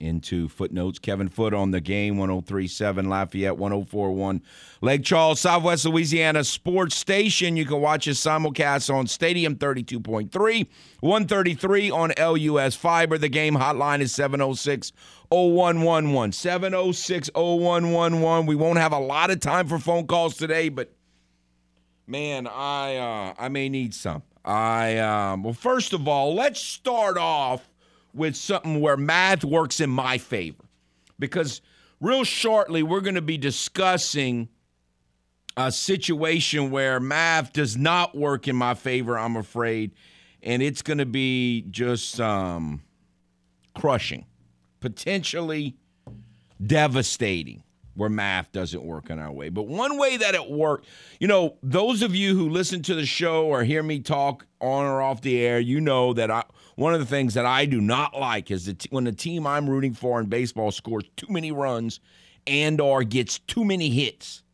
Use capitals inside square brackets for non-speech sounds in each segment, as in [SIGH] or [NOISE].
into footnotes. Kevin Foote on the game 1037 Lafayette 1041 Lake Charles, Southwest Louisiana Sports Station. You can watch us simulcast on Stadium 32.3, 133 on LUS Fiber. The game hotline is 706 0111. 706 0111. We won't have a lot of time for phone calls today, but man, I uh, I may need some. I um, well, first of all, let's start off with something where math works in my favor, because real shortly we're going to be discussing a situation where math does not work in my favor. I'm afraid, and it's going to be just um, crushing, potentially devastating where math doesn't work in our way. But one way that it worked, you know, those of you who listen to the show or hear me talk on or off the air, you know that I one of the things that I do not like is that when the team I'm rooting for in baseball scores too many runs and or gets too many hits.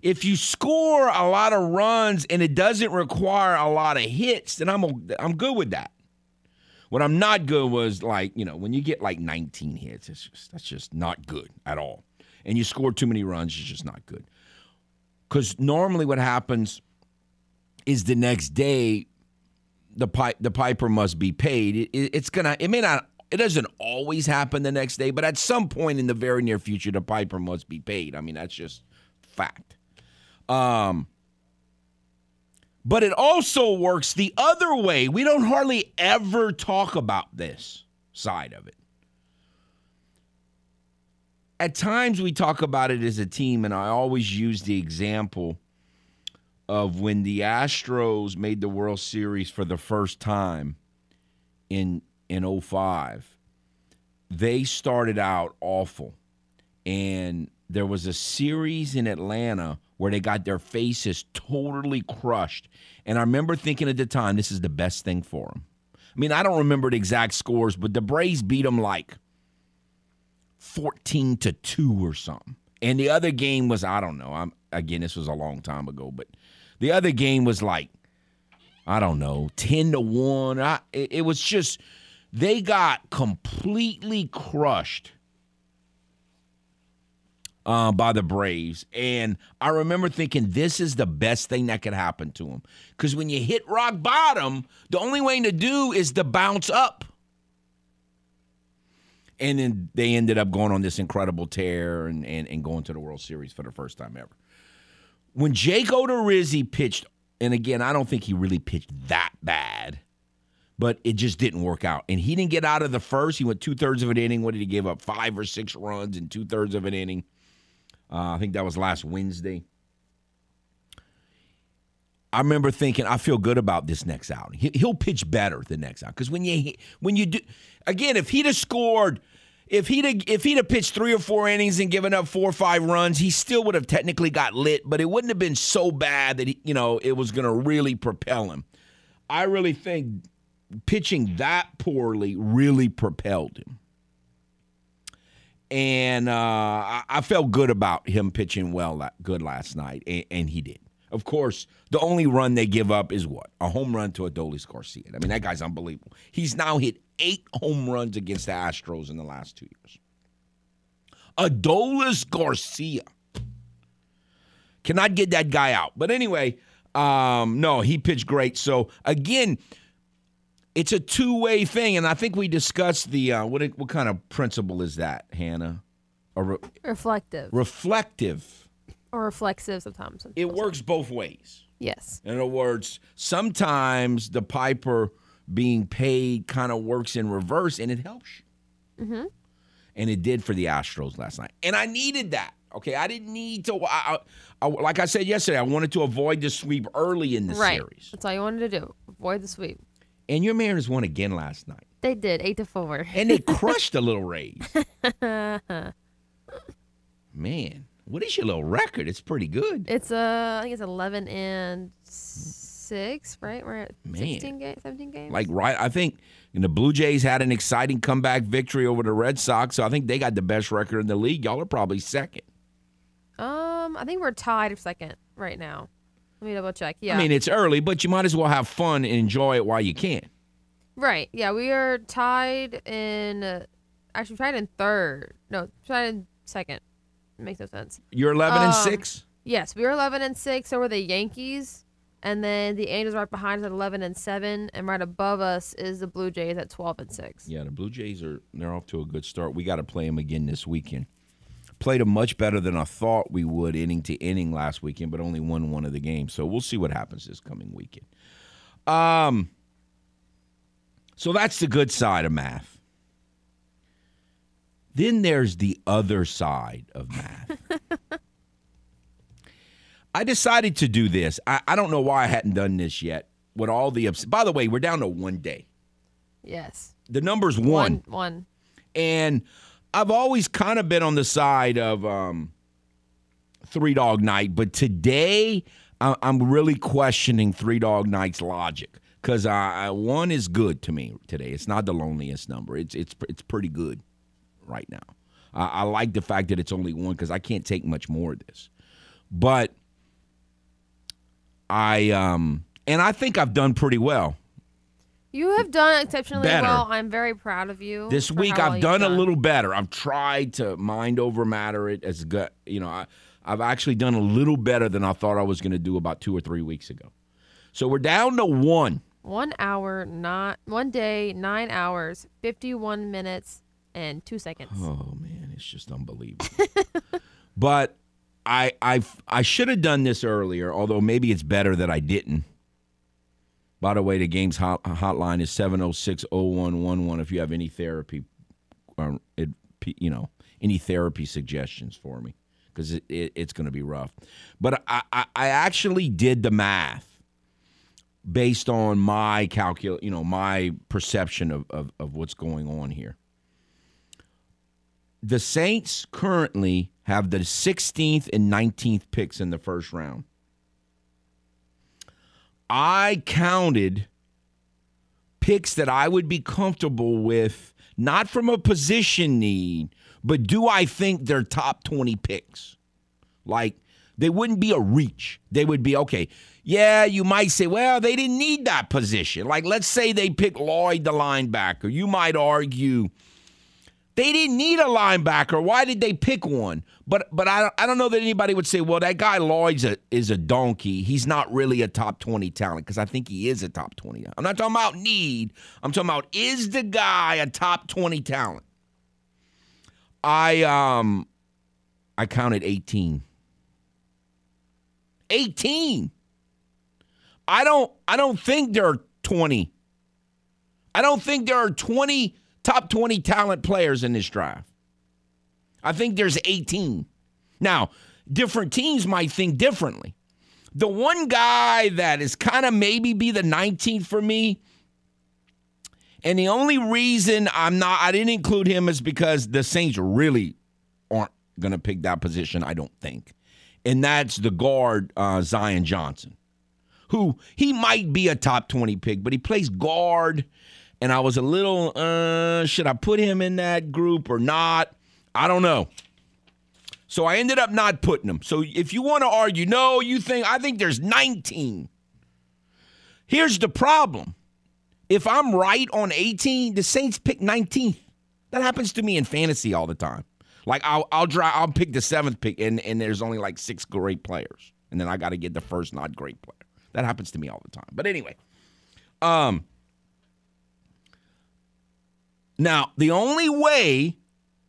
If you score a lot of runs and it doesn't require a lot of hits, then I'm I'm good with that. What I'm not good was like, you know, when you get like 19 hits, it's just that's just not good at all. And you score too many runs, it's just not good. Cuz normally what happens is the next day the pipe the piper must be paid. It, it, it's to it may not it doesn't always happen the next day, but at some point in the very near future the piper must be paid. I mean, that's just fact. Um but it also works the other way. We don't hardly ever talk about this side of it. At times we talk about it as a team, and I always use the example of when the Astros made the World Series for the first time in in 05. They started out awful. And there was a series in Atlanta where they got their faces totally crushed. And I remember thinking at the time, this is the best thing for them. I mean, I don't remember the exact scores, but the Braves beat them like 14 to 2 or something. And the other game was, I don't know. I'm again, this was a long time ago, but the other game was like, I don't know, 10 to 1. I, it, was just, they got completely crushed uh, by the Braves. And I remember thinking, this is the best thing that could happen to them. Because when you hit rock bottom, the only way to do is to bounce up. And then they ended up going on this incredible tear and, and, and going to the World Series for the first time ever. When Jake Odorizzi pitched, and again, I don't think he really pitched that bad, but it just didn't work out. And he didn't get out of the first. He went two thirds of an inning. What did he give up? Five or six runs in two thirds of an inning. Uh, I think that was last Wednesday. I remember thinking, I feel good about this next outing. He'll pitch better the next out because when you when you do again, if he'd have scored, if he'd if he'd have pitched three or four innings and given up four or five runs, he still would have technically got lit, but it wouldn't have been so bad that he, you know it was going to really propel him. I really think pitching that poorly really propelled him and uh, I, I, felt good about him pitching well, good last night, and, and, he did. Of course, the only run they give up is what a home run to Adolis Garcia. I mean, that guy's unbelievable. He's now hit eight home runs against the Astros in the last two years. Adolis Garcia cannot get that guy out. But anyway, um, no, he pitched great. So again it's a two way thing, and I think we discussed the uh, what what kind of principle is that, Hannah? Re- reflective. Reflective. Or reflexive sometimes. It works both ways. Yes. In other words, sometimes the piper being paid kind of works in reverse, and it helps you. Mm-hmm. And it did for the Astros last night, and I needed that. Okay, I didn't need to. I, I, like I said yesterday, I wanted to avoid the sweep early in the right. series. That's all you wanted to do. Avoid the sweep. And your Mariners won again last night. They did eight to four. and they crushed the Little Rays. [LAUGHS] Man, what is your little record? It's pretty good. It's uh, I think it's eleven and six, right? We're at Man. sixteen games, seventeen games. Like right, I think and the Blue Jays had an exciting comeback victory over the Red Sox, so I think they got the best record in the league. Y'all are probably second. um, I think we're tied for second right now. Let me double check. Yeah, I mean, it's early, but you might as well have fun and enjoy it while you can. right. Yeah, we are tied in. Uh, actually, tied in third. No, tied in second. Makes no sense. You're 11 and Um, 6. Yes, we were 11 and 6 so were the Yankees. And then the Angels right behind us at 11 and 7. And right above us is the Blue Jays at 12 and 6. Yeah, the Blue Jays are they're off to a good start. We got to play them again this weekend. Played them much better than I thought we would inning to inning last weekend, but only won one of the games. So we'll see what happens this coming weekend. Um, so that's the good side of math. Then there's the other side of math. [LAUGHS] I decided to do this. I, I don't know why I hadn't done this yet. With all the ups- by the way, we're down to one day. Yes. The number's one. One. One. And I've always kind of been on the side of um, Three Dog Night, but today I- I'm really questioning Three Dog Night's logic because I, I, one is good to me today. It's not the loneliest number. It's it's it's pretty good right now. I, I like the fact that it's only one because I can't take much more of this, but I um and I think I've done pretty well. You have done exceptionally Better. well. I'm very proud of you. This week I've you've done a little better. I've tried to mind over matter it as good. You know, I, I've actually done a little better than I thought I was going to do about two or three weeks ago. So we're down to one. One hour, not one day, nine hours, 51 minutes, and two seconds. Oh man, it's just unbelievable. [LAUGHS] but I I I should have done this earlier. Although maybe it's better that I didn't. By the way, the game's hot, hotline is 706-0111 if you have any therapy, um, it, you know, any therapy suggestions for me because it, it, it's going to be rough. But I, I, I actually did the math based on my calcul, you know, my perception of, of, of what's going on here. The Saints currently have the 16th and 19th picks in the first round. I counted picks that I would be comfortable with, not from a position need, but do I think they're top 20 picks? Like, they wouldn't be a reach. They would be, okay, yeah, you might say, well, they didn't need that position. Like, let's say they pick Lloyd, the linebacker. You might argue they didn't need a linebacker. Why did they pick one? But but I, I don't know that anybody would say, well, that guy Lloyd's a, is a donkey. He's not really a top 20 talent because I think he is a top 20. I'm not talking about need. I'm talking about is the guy a top 20 talent? I um I counted 18. 18. I don't I don't think there are 20. I don't think there are 20 top 20 talent players in this draft. I think there's 18. Now, different teams might think differently. The one guy that is kind of maybe be the 19th for me, and the only reason I'm not, I didn't include him is because the Saints really aren't going to pick that position, I don't think. And that's the guard, uh, Zion Johnson, who he might be a top 20 pick, but he plays guard and I was a little, uh, should I put him in that group or not? I don't know. So I ended up not putting him. So if you want to argue, no, you think, I think there's 19. Here's the problem. If I'm right on 18, the Saints pick 19th. That happens to me in fantasy all the time. Like I'll I'll try I'll pick the seventh pick and, and there's only like six great players. And then I gotta get the first not great player. That happens to me all the time. But anyway. Um now, the only way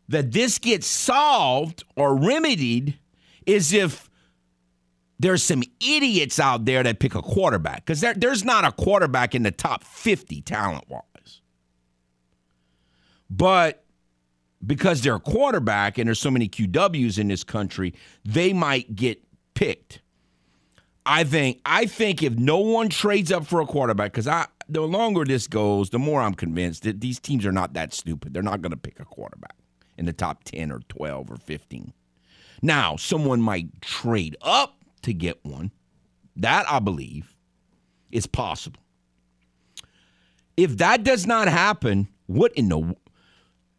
that this gets solved or remedied is if there's some idiots out there that pick a quarterback because there, there's not a quarterback in the top 50 talent wise. But because they're a quarterback and there's so many QWs in this country, they might get picked. I think I think if no one trades up for a quarterback, because I the longer this goes, the more I'm convinced that these teams are not that stupid. They're not going to pick a quarterback in the top 10 or 12 or 15. Now, someone might trade up to get one. That I believe is possible. If that does not happen, what in the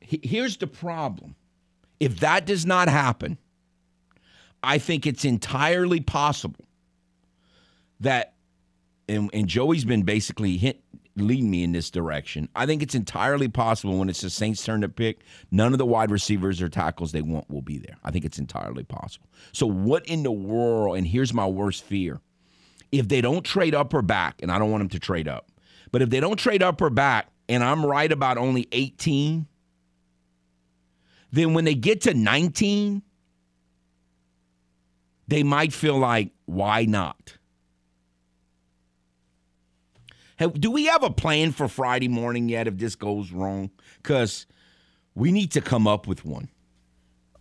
Here's the problem. If that does not happen, I think it's entirely possible that and, and Joey's been basically hit, leading me in this direction. I think it's entirely possible when it's the Saints' turn to pick, none of the wide receivers or tackles they want will be there. I think it's entirely possible. So, what in the world? And here's my worst fear: if they don't trade up or back, and I don't want them to trade up, but if they don't trade up or back, and I'm right about only 18, then when they get to 19, they might feel like, why not? Do we have a plan for Friday morning yet if this goes wrong? Because we need to come up with one.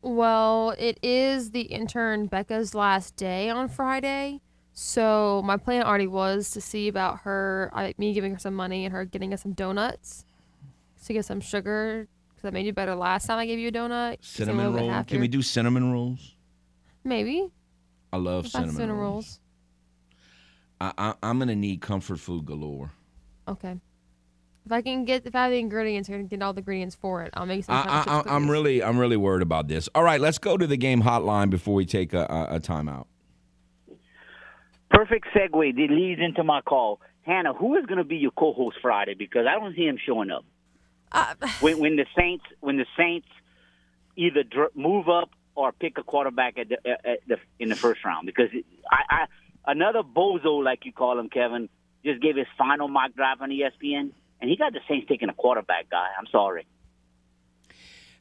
Well, it is the intern Becca's last day on Friday. So my plan already was to see about her, me giving her some money and her getting us some donuts to get some sugar because that made you better last time I gave you a donut. Cinnamon rolls. Can we do cinnamon rolls? Maybe. I love cinnamon, cinnamon rolls. rolls. I, I am gonna need comfort food galore. Okay. If I can get if I have the ingredients here and get all the ingredients for it, I'll make some. I, I, am really I'm really worried about this. All right, let's go to the game hotline before we take a, a, a timeout. Perfect segue. That leads into my call. Hannah, who is going to be your co-host Friday? Because I don't see him showing up. Uh, when, when the Saints when the Saints either dr- move up or pick a quarterback at the, at the in the first round, because I, I another bozo, like you call him, Kevin, just gave his final mock draft on ESPN, and he got the Saints taking a quarterback guy. I'm sorry.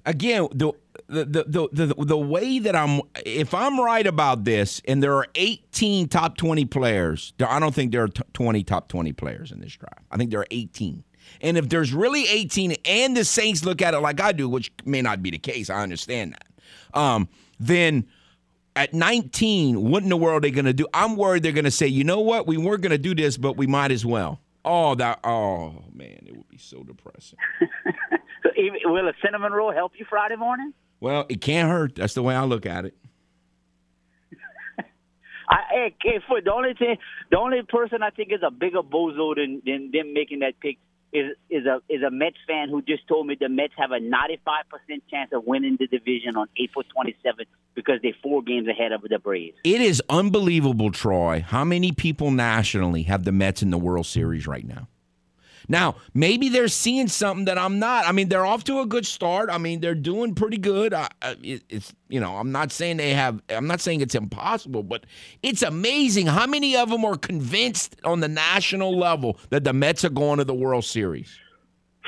Again, the the, the the the way that I'm, if I'm right about this, and there are 18 top 20 players, I don't think there are 20 top 20 players in this draft. I think there are 18. And if there's really 18, and the Saints look at it like I do, which may not be the case, I understand that. Um, then at 19, what in the world are they going to do? I'm worried they're going to say, you know what, we weren't going to do this, but we might as well. Oh, that. Oh man, it would be so depressing. [LAUGHS] so, will a cinnamon roll help you Friday morning? Well, it can't hurt. That's the way I look at it. [LAUGHS] I, hey, hey, for the only thing, the only person I think is a bigger bozo than than them making that pick is is a is a Mets fan who just told me the Mets have a 95 percent chance of winning the division on April 27th because they're four games ahead of the Braves. It is unbelievable, Troy. How many people nationally have the Mets in the World Series right now? Now, maybe they're seeing something that I'm not. I mean, they're off to a good start. I mean, they're doing pretty good. I, it, it's you know, I'm not saying they have. I'm not saying it's impossible, but it's amazing how many of them are convinced on the national level that the Mets are going to the World Series.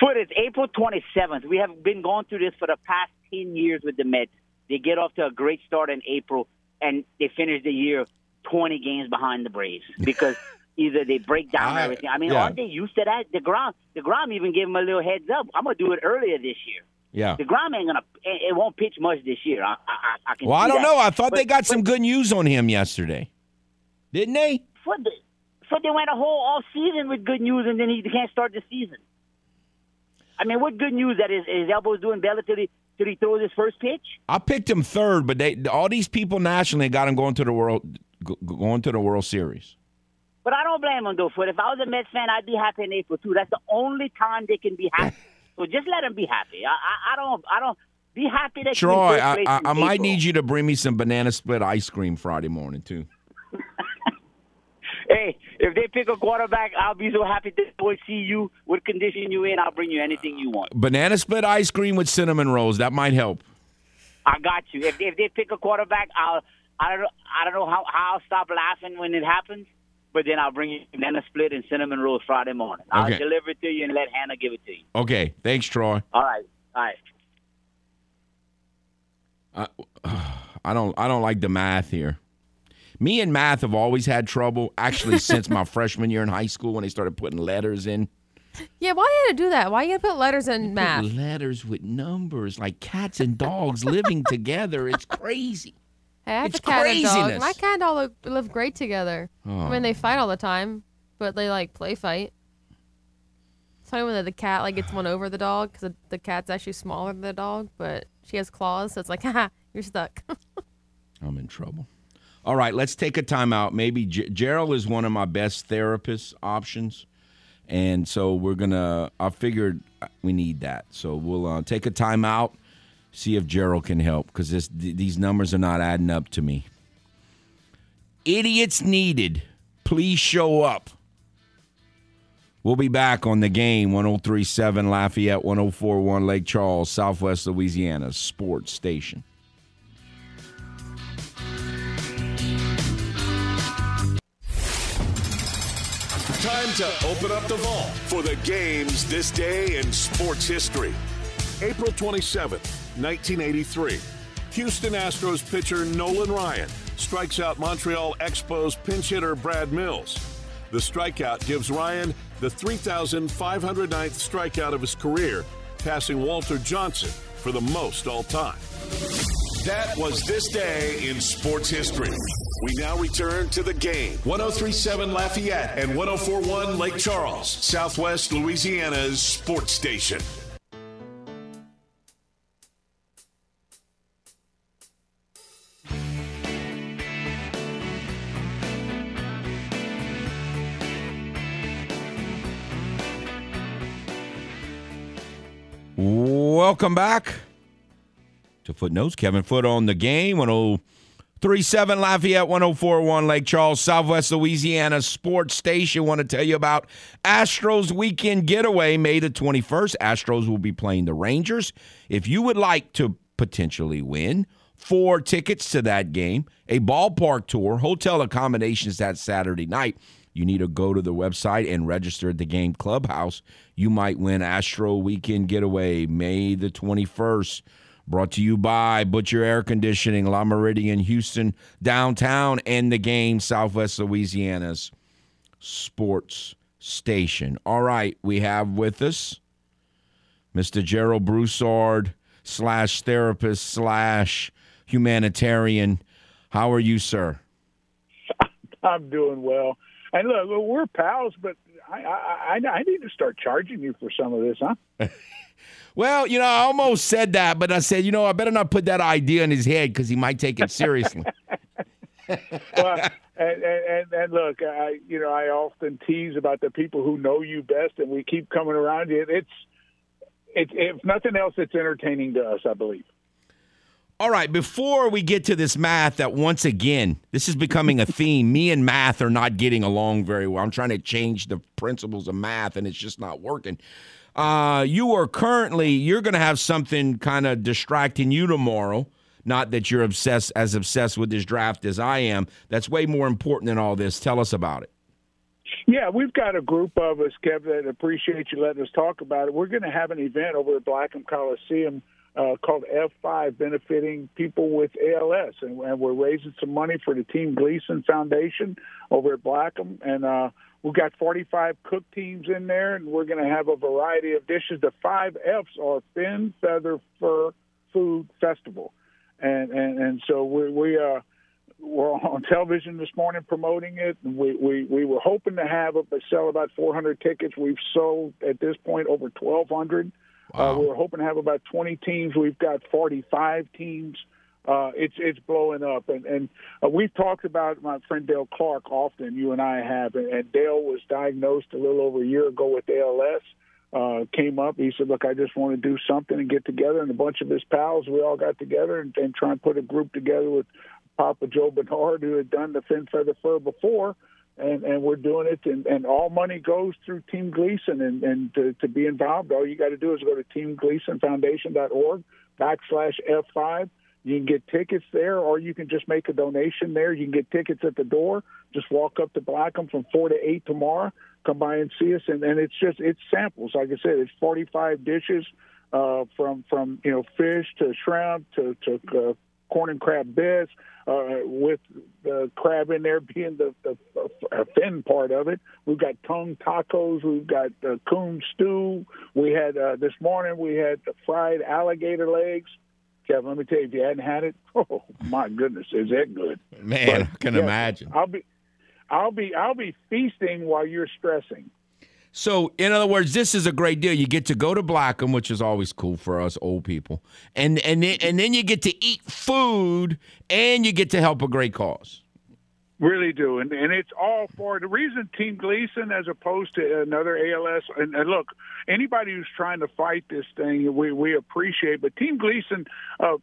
Foote, it's April 27th. We have been going through this for the past 10 years with the Mets. They get off to a great start in April, and they finish the year 20 games behind the Braves because [LAUGHS] either they break down I, everything. I mean, yeah. aren't they used to that? deGrom, deGrom even gave him a little heads up. I'm gonna do it earlier this year. Yeah, deGrom ain't gonna. It won't pitch much this year. I, I, I can. Well, I don't that. know. I thought but, they got but, some good news on him yesterday, didn't they? For the, for they went a whole off season with good news, and then he can't start the season. I mean, what good news that his, his elbow's doing better till he till he throws his first pitch? I picked him third, but they all these people nationally got him going to the world going to the World Series. But I don't blame them though. For if I was a Mets fan, I'd be happy in April too. That's the only time they can be happy. [LAUGHS] so just let them be happy. I, I, I don't. I don't. Be happy that Troy, I, I, I might need you to bring me some banana split ice cream Friday morning too. [LAUGHS] hey, if they pick a quarterback, I'll be so happy to boy see you. What condition you in? I'll bring you anything you want. Banana split ice cream with cinnamon rolls. That might help. I got you. If, if they pick a quarterback, I'll. I don't. I don't know how, how I'll stop laughing when it happens but then I'll bring you banana split and cinnamon rolls Friday morning. I'll okay. deliver it to you and let Hannah give it to you. Okay. Thanks, Troy. All right. All right. I, [SIGHS] I don't I don't like the math here. Me and math have always had trouble, actually, [LAUGHS] since my freshman year in high school when they started putting letters in. Yeah, why you gotta do that? Why you gotta put letters in they math? letters with numbers like cats and dogs living together. It's crazy. Hey, I have it's a cat craziness. and dog. My cat and dog live great together. Oh. I mean, they fight all the time, but they like play fight. It's funny when the cat like gets one over the dog because the cat's actually smaller than the dog, but she has claws, so it's like, [LAUGHS] haha, you're stuck. [LAUGHS] I'm in trouble. All right, let's take a timeout. Maybe J- Gerald is one of my best therapist options, and so we're gonna. I figured we need that, so we'll uh, take a timeout, see if Gerald can help because th- these numbers are not adding up to me. Idiots needed. Please show up. We'll be back on the game 1037 Lafayette, 1041 Lake Charles, Southwest Louisiana sports station. Time to open up the vault for the games this day in sports history. April 27th, 1983. Houston Astros pitcher Nolan Ryan strikes out Montreal Expos pinch hitter Brad Mills. The strikeout gives Ryan the 3,509th strikeout of his career, passing Walter Johnson for the most all time. That was this day in sports history. We now return to the game. 1037 Lafayette and 1041 Lake Charles, Southwest Louisiana's sports station. Welcome back to Footnotes. Kevin Foote on the game. 1037 Lafayette, 1041 Lake Charles, Southwest Louisiana Sports Station. Want to tell you about Astros weekend getaway May the 21st. Astros will be playing the Rangers. If you would like to potentially win, four tickets to that game, a ballpark tour, hotel accommodations that Saturday night you need to go to the website and register at the game clubhouse. You might win Astro Weekend Getaway May the 21st. Brought to you by Butcher Air Conditioning, Le Meridien, Houston, downtown, and the game, Southwest Louisiana's sports station. All right, we have with us Mr. Gerald Broussard slash therapist slash humanitarian. How are you, sir? [LAUGHS] I'm doing well. And look, we're pals, but I, I, I need to start charging you for some of this, huh? [LAUGHS] well, you know, I almost said that, but I said, you know, I better not put that idea in his head because he might take it seriously. [LAUGHS] well, and, and, and look, I, you know, I often tease about the people who know you best, and we keep coming around you. It's, it's if nothing else, it's entertaining to us, I believe. All right, before we get to this math, that once again, this is becoming a theme. Me and math are not getting along very well. I'm trying to change the principles of math, and it's just not working. Uh, you are currently you're going to have something kind of distracting you tomorrow. Not that you're obsessed as obsessed with this draft as I am. That's way more important than all this. Tell us about it. Yeah, we've got a group of us, Kev, that appreciate you letting us talk about it. We're going to have an event over at Blackham Coliseum uh, called F5, benefiting people with ALS, and, and, we're raising some money for the Team Gleason Foundation over at Blackham, and uh, we've got 45 cook teams in there, and we're going to have a variety of dishes. The five Fs are Fin, Feather, Fur, Food Festival, and and and so we we uh we're on television this morning promoting it. And we, we, we were hoping to have it, but sell about 400 tickets. We've sold at this point over 1,200. Uh, wow. Uh, we were hoping to have about 20 teams. We've got 45 teams. Uh, it's it's blowing up, and and uh, we've talked about my friend Dale Clark often. You and I have, and, and Dale was diagnosed a little over a year ago with ALS. Uh, came up. He said, "Look, I just want to do something and get together." And a bunch of his pals, we all got together and, and try and put a group together with Papa Joe Bernard, who had done the Fin Feather Fur before, and and we're doing it and, and all money goes through team gleason and and to, to be involved all you got to do is go to teamgleasonfoundation.org backslash f5 you can get tickets there or you can just make a donation there. You can get tickets at the door. Just walk up to blackham from four to eight tomorrow come by and see us and, and it's just it's samples. Like i said it's 45 dishes uh, from from you know fish to shrimp to to uh, corn and crab bits, uh, with the crab in there [LAUGHS] being the, the uh, fin part of it. We've got tongue tacos. We've got uh, coon stew. We had uh, this morning. We had the fried alligator legs. Kevin, let me tell you, if you hadn't had it, [LAUGHS] oh my goodness, is that good? Man, but, I can yeah, imagine. I'll be, I'll be, I'll be feasting while you're stressing. So, in other words, this is a great deal. You get to go to Blackham, which is always cool for us old people, and and then, and then you get to eat food, and you get to help a great cause. Really do, and and it's all for the reason Team Gleason as opposed to another ALS. And, and look, anybody who's trying to fight this thing, we we appreciate. But Team Gleason uh,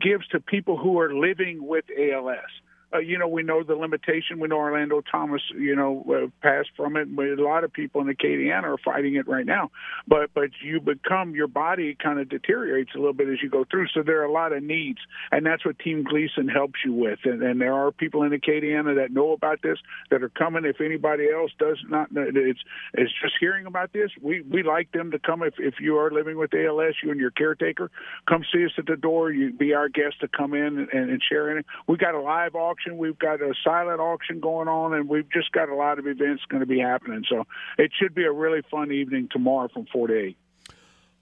gives to people who are living with ALS uh, you know, we know the limitation. We know Orlando Thomas, you know, uh, passed from it. But a lot of people in Acadiana are fighting it right now. But but you become your body kind of deteriorates a little bit as you go through. So there are a lot of needs, and that's what Team Gleason helps you with. And, and there are people in Acadiana that know about this that are coming. If anybody else does not, it's it's just hearing about this. We we like them to come if if you are living with ALS, you and your caretaker, come see us at the door. You be our guest to come in and, and share in it. We got a live auction auction. We've got a silent auction going on, and we've just got a lot of events going to be happening. So it should be a really fun evening tomorrow from 4 to 8.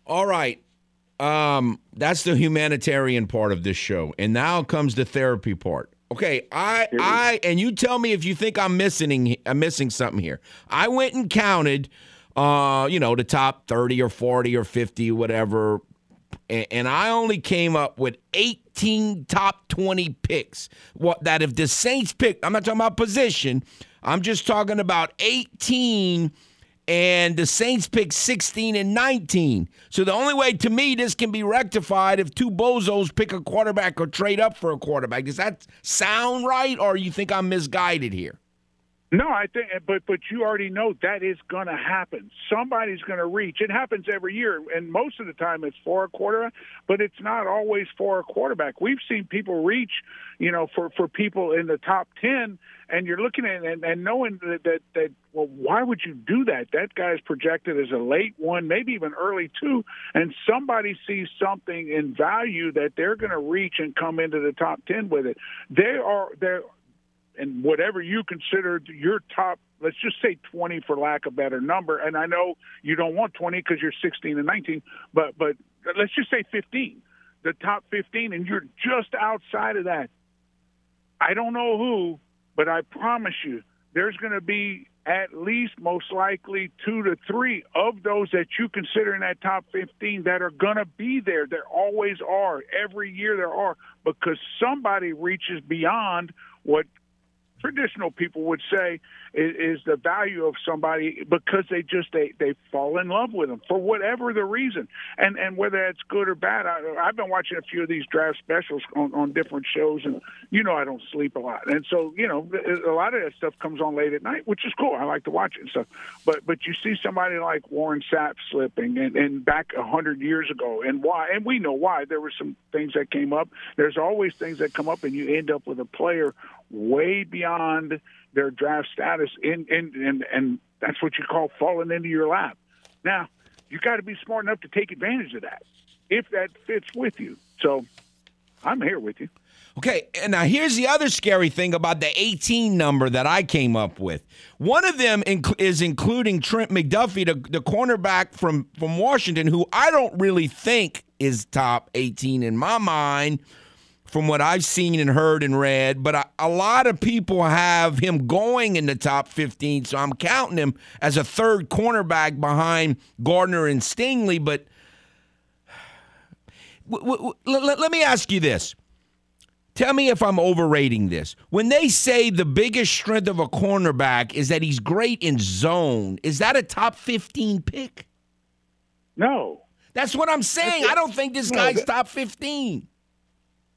All right. Um, that's the humanitarian part of this show. And now comes the therapy part. Okay, I I and you tell me if you think I'm missing I'm missing something here. I went and counted uh, you know, the top 30 or 40 or 50 whatever and I only came up with 18 top 20 picks. What that if the Saints pick, I'm not talking about position. I'm just talking about 18 and the Saints pick 16 and 19. So the only way to me this can be rectified if two bozos pick a quarterback or trade up for a quarterback. Does that sound right or you think I'm misguided here? No, I think, but but you already know that is going to happen. Somebody's going to reach. It happens every year, and most of the time it's for a quarterback, but it's not always for a quarterback. We've seen people reach, you know, for for people in the top ten, and you're looking at and, and knowing that, that that well, why would you do that? That guy's projected as a late one, maybe even early two, and somebody sees something in value that they're going to reach and come into the top ten with it. They are there and whatever you consider your top let's just say 20 for lack of better number and i know you don't want 20 because you're 16 and 19 but but let's just say 15 the top 15 and you're just outside of that i don't know who but i promise you there's going to be at least most likely two to three of those that you consider in that top 15 that are going to be there. There always are. Every year there are because somebody reaches beyond what traditional people would say is, is the value of somebody because they just they they fall in love with them for whatever the reason, and and whether it's good or bad. I, I've been watching a few of these draft specials on, on different shows, and you know I don't sleep a lot, and so you know a lot of that stuff comes on late at night, which is cool. I like to watch it and stuff. But but you see somebody like Warren Sapp slipping, and, and back a hundred years ago, and why? And we know why. There were some things that came up. There's always things that come up, and you end up with a player way beyond their draft status, in, in, and, and that's what you call falling into your lap. Now, you got to be smart enough to take advantage of that if that fits with you. So I'm here with you. Okay, and now here's the other scary thing about the 18 number that I came up with. One of them inc- is including Trent McDuffie, the, the cornerback from, from Washington, who I don't really think is top 18 in my mind from what I've seen and heard and read, but a, a, lot of people have him going in the top 15, so I'm counting him as a third cornerback behind Gardner and Stingley. But w- w- w- let me ask you this. Tell me if I'm overrating this. When they say the biggest strength of a cornerback is that he's great in zone, is that a top 15 pick? No. That's what I'm saying. I don't think this guy's top 15.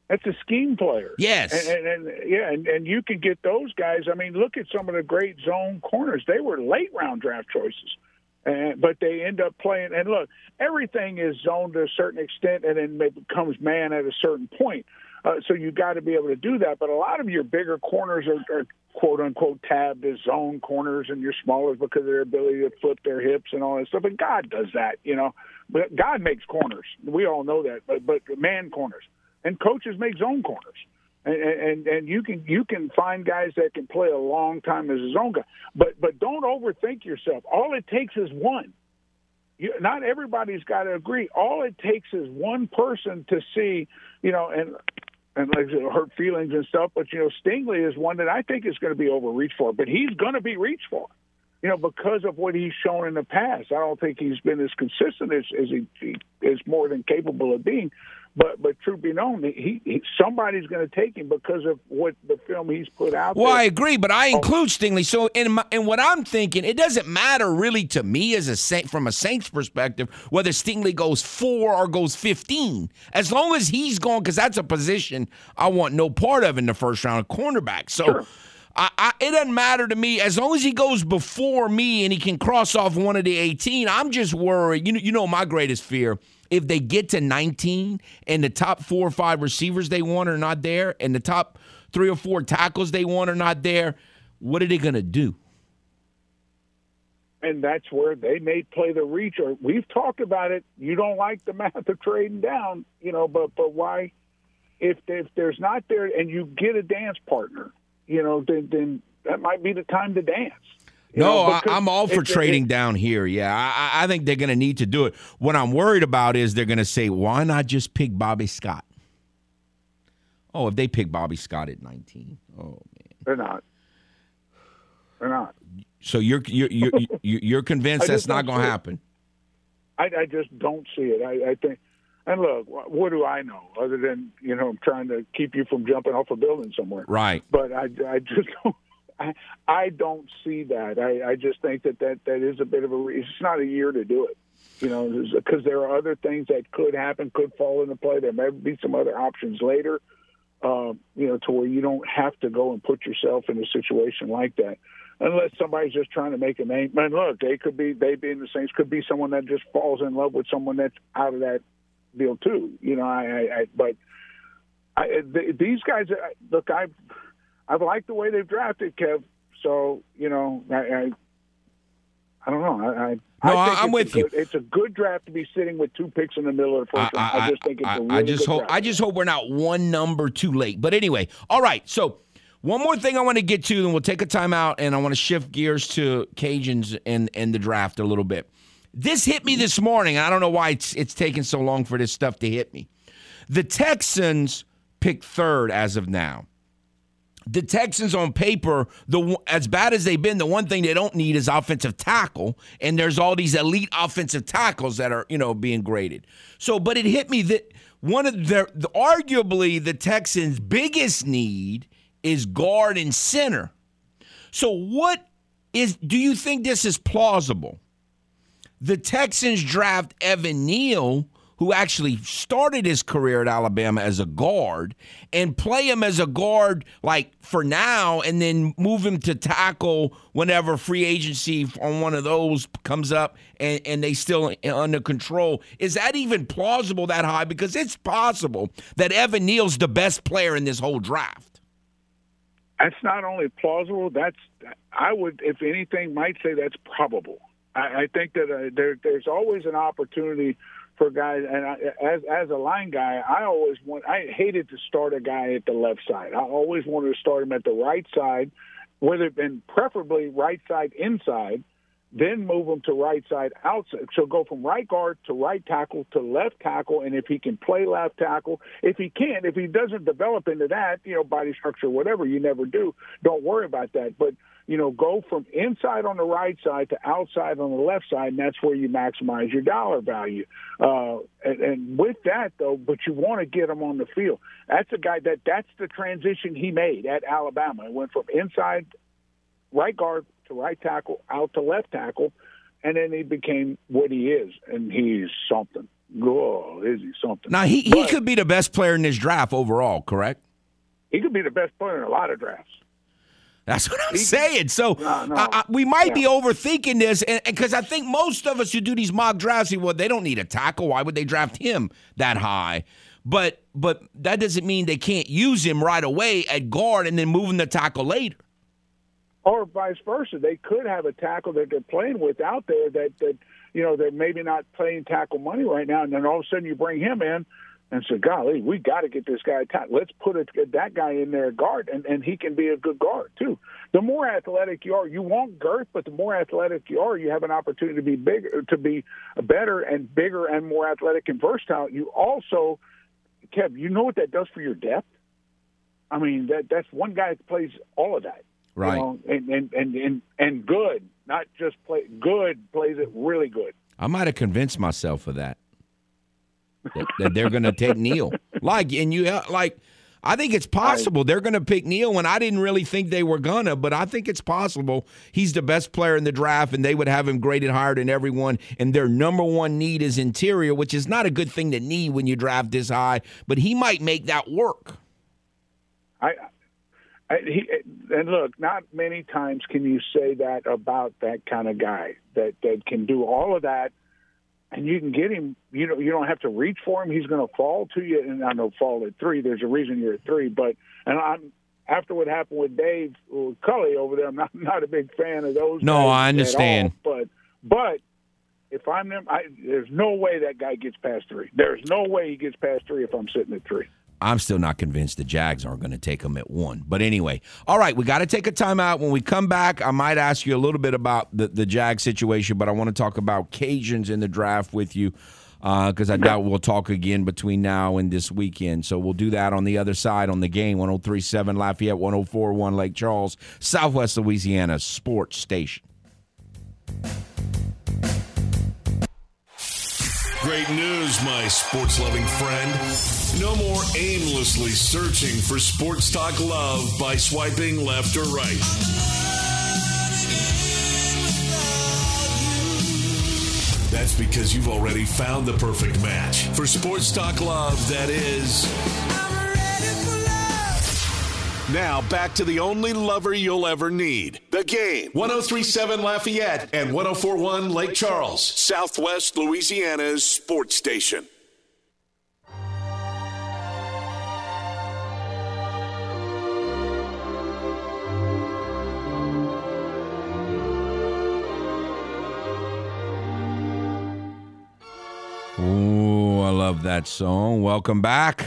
That's a scheme player. Yes. And, and, and, yeah, and, and you can get those guys. I mean, look at some of the great zone corners. They were late round draft choices. And, but they end up playing. And look, everything is zoned to a certain extent, and then it becomes man at a certain point. Uh, so you got to be able to do that. But a lot of your bigger corners are, are quote unquote tabbed as zone corners, and your smaller because of their ability to flip their hips and all that stuff. And God does that, you know. But God makes corners. We all know that. But but man corners and coaches make zone corners. And, and and you can you can find guys that can play a long time as a zone guy, but but don't overthink yourself. All it takes is one. You, not everybody's got to agree. All it takes is one person to see, you know, and and like hurt feelings and stuff. But you know, Stingley is one that I think is going to be overreached for, but he's going to be reached for. you know, because of what he's shown in the past. I don't think he's been as consistent as, as he, he is more than capable of being. But but truth be known, he, he somebody's going to take him because of what the film he's put out. Well, there. I agree, but I oh. include Stingley. So in my, in what I'm thinking, it doesn't matter really to me as a Saint from a Saints perspective whether Stingley goes four or goes 15, as long as he's gone because that's a position I want no part of in the first round of cornerback. So. Sure. I, I, it doesn't matter to me as long as he goes before me and he can cross off one of the 18. I'm just worried. You know, you know my greatest fear if they get to 19 and the top four or five receivers they want are not there and the top three or four tackles they want are not there, what are they going to do? And that's where they may play the reach. Or we've talked about it. You don't like the math of trading down, you know, but but why? If if there's not there and you get a dance partner, you know, then then that might be the time to dance. No, I, am all for trading it, down here. Yeah, I, I think they're going to need to do it. What I'm worried about is they're going to say, why not just pick Bobby Scott? Oh, if they pick Bobby Scott at 19, oh man, they're not. They're not. So you're you're you're [LAUGHS] you're convinced that's not going to happen. I, I just don't see it. I, I think. And look, what do I know other than you know I'm trying to keep you from jumping off a building somewhere? Right. But I, I just [LAUGHS] don't. I, I don't see that. I, I just think that, that that is a bit of a. It's not a year to do it, you know, because there are other things that could happen, could fall into play. There may be some other options later, uh, you know, to where you don't have to go and put yourself in a situation like that, unless somebody's just trying to make a name. And look, they could be they being the Saints could be someone that just falls in love with someone that's out of that deal too. You know, I, I, I but I, these guys. Look, I've I've liked the way they've drafted Kev. So you know, I I, I don't know. I, I no, I am with good, you. It's a good draft to be sitting with two picks in the middle of the first round. I, just think it's a really I just hope. Draft. I just hope we're not one number too late. But anyway, all right. So one more thing I want to get to, and we'll take a timeout, and I want to shift gears to Cajuns and and the draft a little bit. This hit me this morning. I don't know why it's it's taking so long for this stuff to hit me. The Texans picked third as of now the Texans on paper, the as bad as they've been, the one thing they don't need is offensive tackle, and there's all these elite offensive tackles that are you know being graded. So, but it hit me that one of the, the arguably the Texans' biggest need is guard and center. So, what is? Do you think this is plausible? The Texans draft Evan Neal who actually started his career at Alabama as a guard and play him as a guard like for now and then move him to tackle whenever free agency on one of those comes up and, and they still under control. Is that even plausible that high? Because it's possible that Evan Neal's the best player in this whole draft. That's not only plausible. That's I would, if anything, might say that's probable. I, think that uh, there, there's always an opportunity for guys. And I, as as a line guy, I always want. I hated to start a guy at the left side. I always wanted to start him at the right side, whether and preferably right side inside. Then move him to right side outside. So go from right guard to right tackle to left tackle, and if he can play left tackle, if he can't, if he doesn't develop into that, you know, body structure, whatever, you never do. Don't worry about that. But you know, go from inside on the right side to outside on the left side, and that's where you maximize your dollar value. Uh, and, and with that, though, but you want to get him on the field. That's a guy that that's the transition he made at Alabama. It went from inside right guard to right tackle, out to left tackle, and then he became what he is, and he's something. Oh, is he something? Now he, he could be the best player in this draft overall, correct? He could be the best player in a lot of drafts. That's what I'm saying. So no, no. I, I, we might yeah. be overthinking this, because I think most of us who do these mock drafts, well, they don't need a tackle. Why would they draft him that high? But but that doesn't mean they can't use him right away at guard and then move him to tackle later. Or vice versa, they could have a tackle that they're playing with out there that that you know they're maybe not playing tackle money right now, and then all of a sudden you bring him in and said, "Golly, we got to get this guy tight. Let's put a, that guy in there guard, and and he can be a good guard too. The more athletic you are, you want girth, but the more athletic you are, you have an opportunity to be bigger, to be better and bigger and more athletic and versatile. You also, Kev, you know what that does for your depth. I mean, that that's one guy that plays all of that, right? You know, and, and and and and good, not just play good, plays it really good. I might have convinced myself of that. That, that they're going to take Neal. Like, and you uh, like, I think it's possible they're going to pick Neal, and I didn't really think they were gonna, but I think it's possible he's the best player in the draft, and they would have him graded higher than everyone. And their number one need is interior, which is not a good thing to need when you draft this high, but he might make that work. I, I he, and look, not many times can you say that about that kind of guy that that can do all of that and you can get him. You know, you don't have to reach for him. He's going to fall to you. And I know fall at three. There's a reason you're at three. But and I'm after what happened with Dave with Cully over there. I'm not not a big fan of those. No, I understand. All, but but if I'm them, I, there's no way that guy gets past three. There's no way he gets past three if I'm sitting at three. I'm still not convinced the Jags aren't going to take them at one. But anyway, all right, we got to take a timeout. When we come back, I might ask you a little bit about the, the Jag situation, but I want to talk about Cajuns in the draft with you because uh, I doubt we'll talk again between now and this weekend. So we'll do that on the other side on the game 1037 Lafayette, 1041 Lake Charles, Southwest Louisiana Sports Station. Great news, my sports loving friend. No more aimlessly searching for sports talk love by swiping left or right. That's because you've already found the perfect match for sports talk love that is. Now back to the only lover you'll ever need. The game. 1037 Lafayette and 1041 Lake Charles, Southwest Louisiana's sports station. Love that song. Welcome back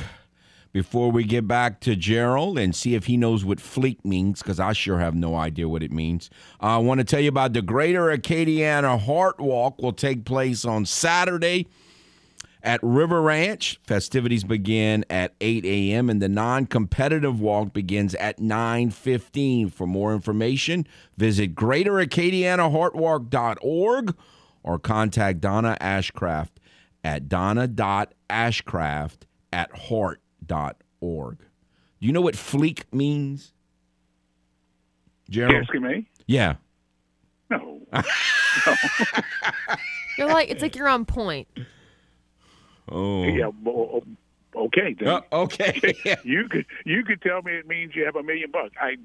before we get back to Gerald and see if he knows what fleek means, because I sure have no idea what it means. I want to tell you about the Greater Acadiana Heart Walk will take place on Saturday at River Ranch. Festivities begin at 8 a.m. and the non-competitive walk begins at 9:15. For more information, visit greateracadianaheartwalk.org or contact Donna Ashcraft at donna.ashcraft at heart org. Do you know what fleek means? Gerald? asking me? Yeah. No. [LAUGHS] no. you're like it's like you're on point. Oh. Yeah. Well, okay. Uh, okay. [LAUGHS] you could you could tell me it means you have a million bucks. I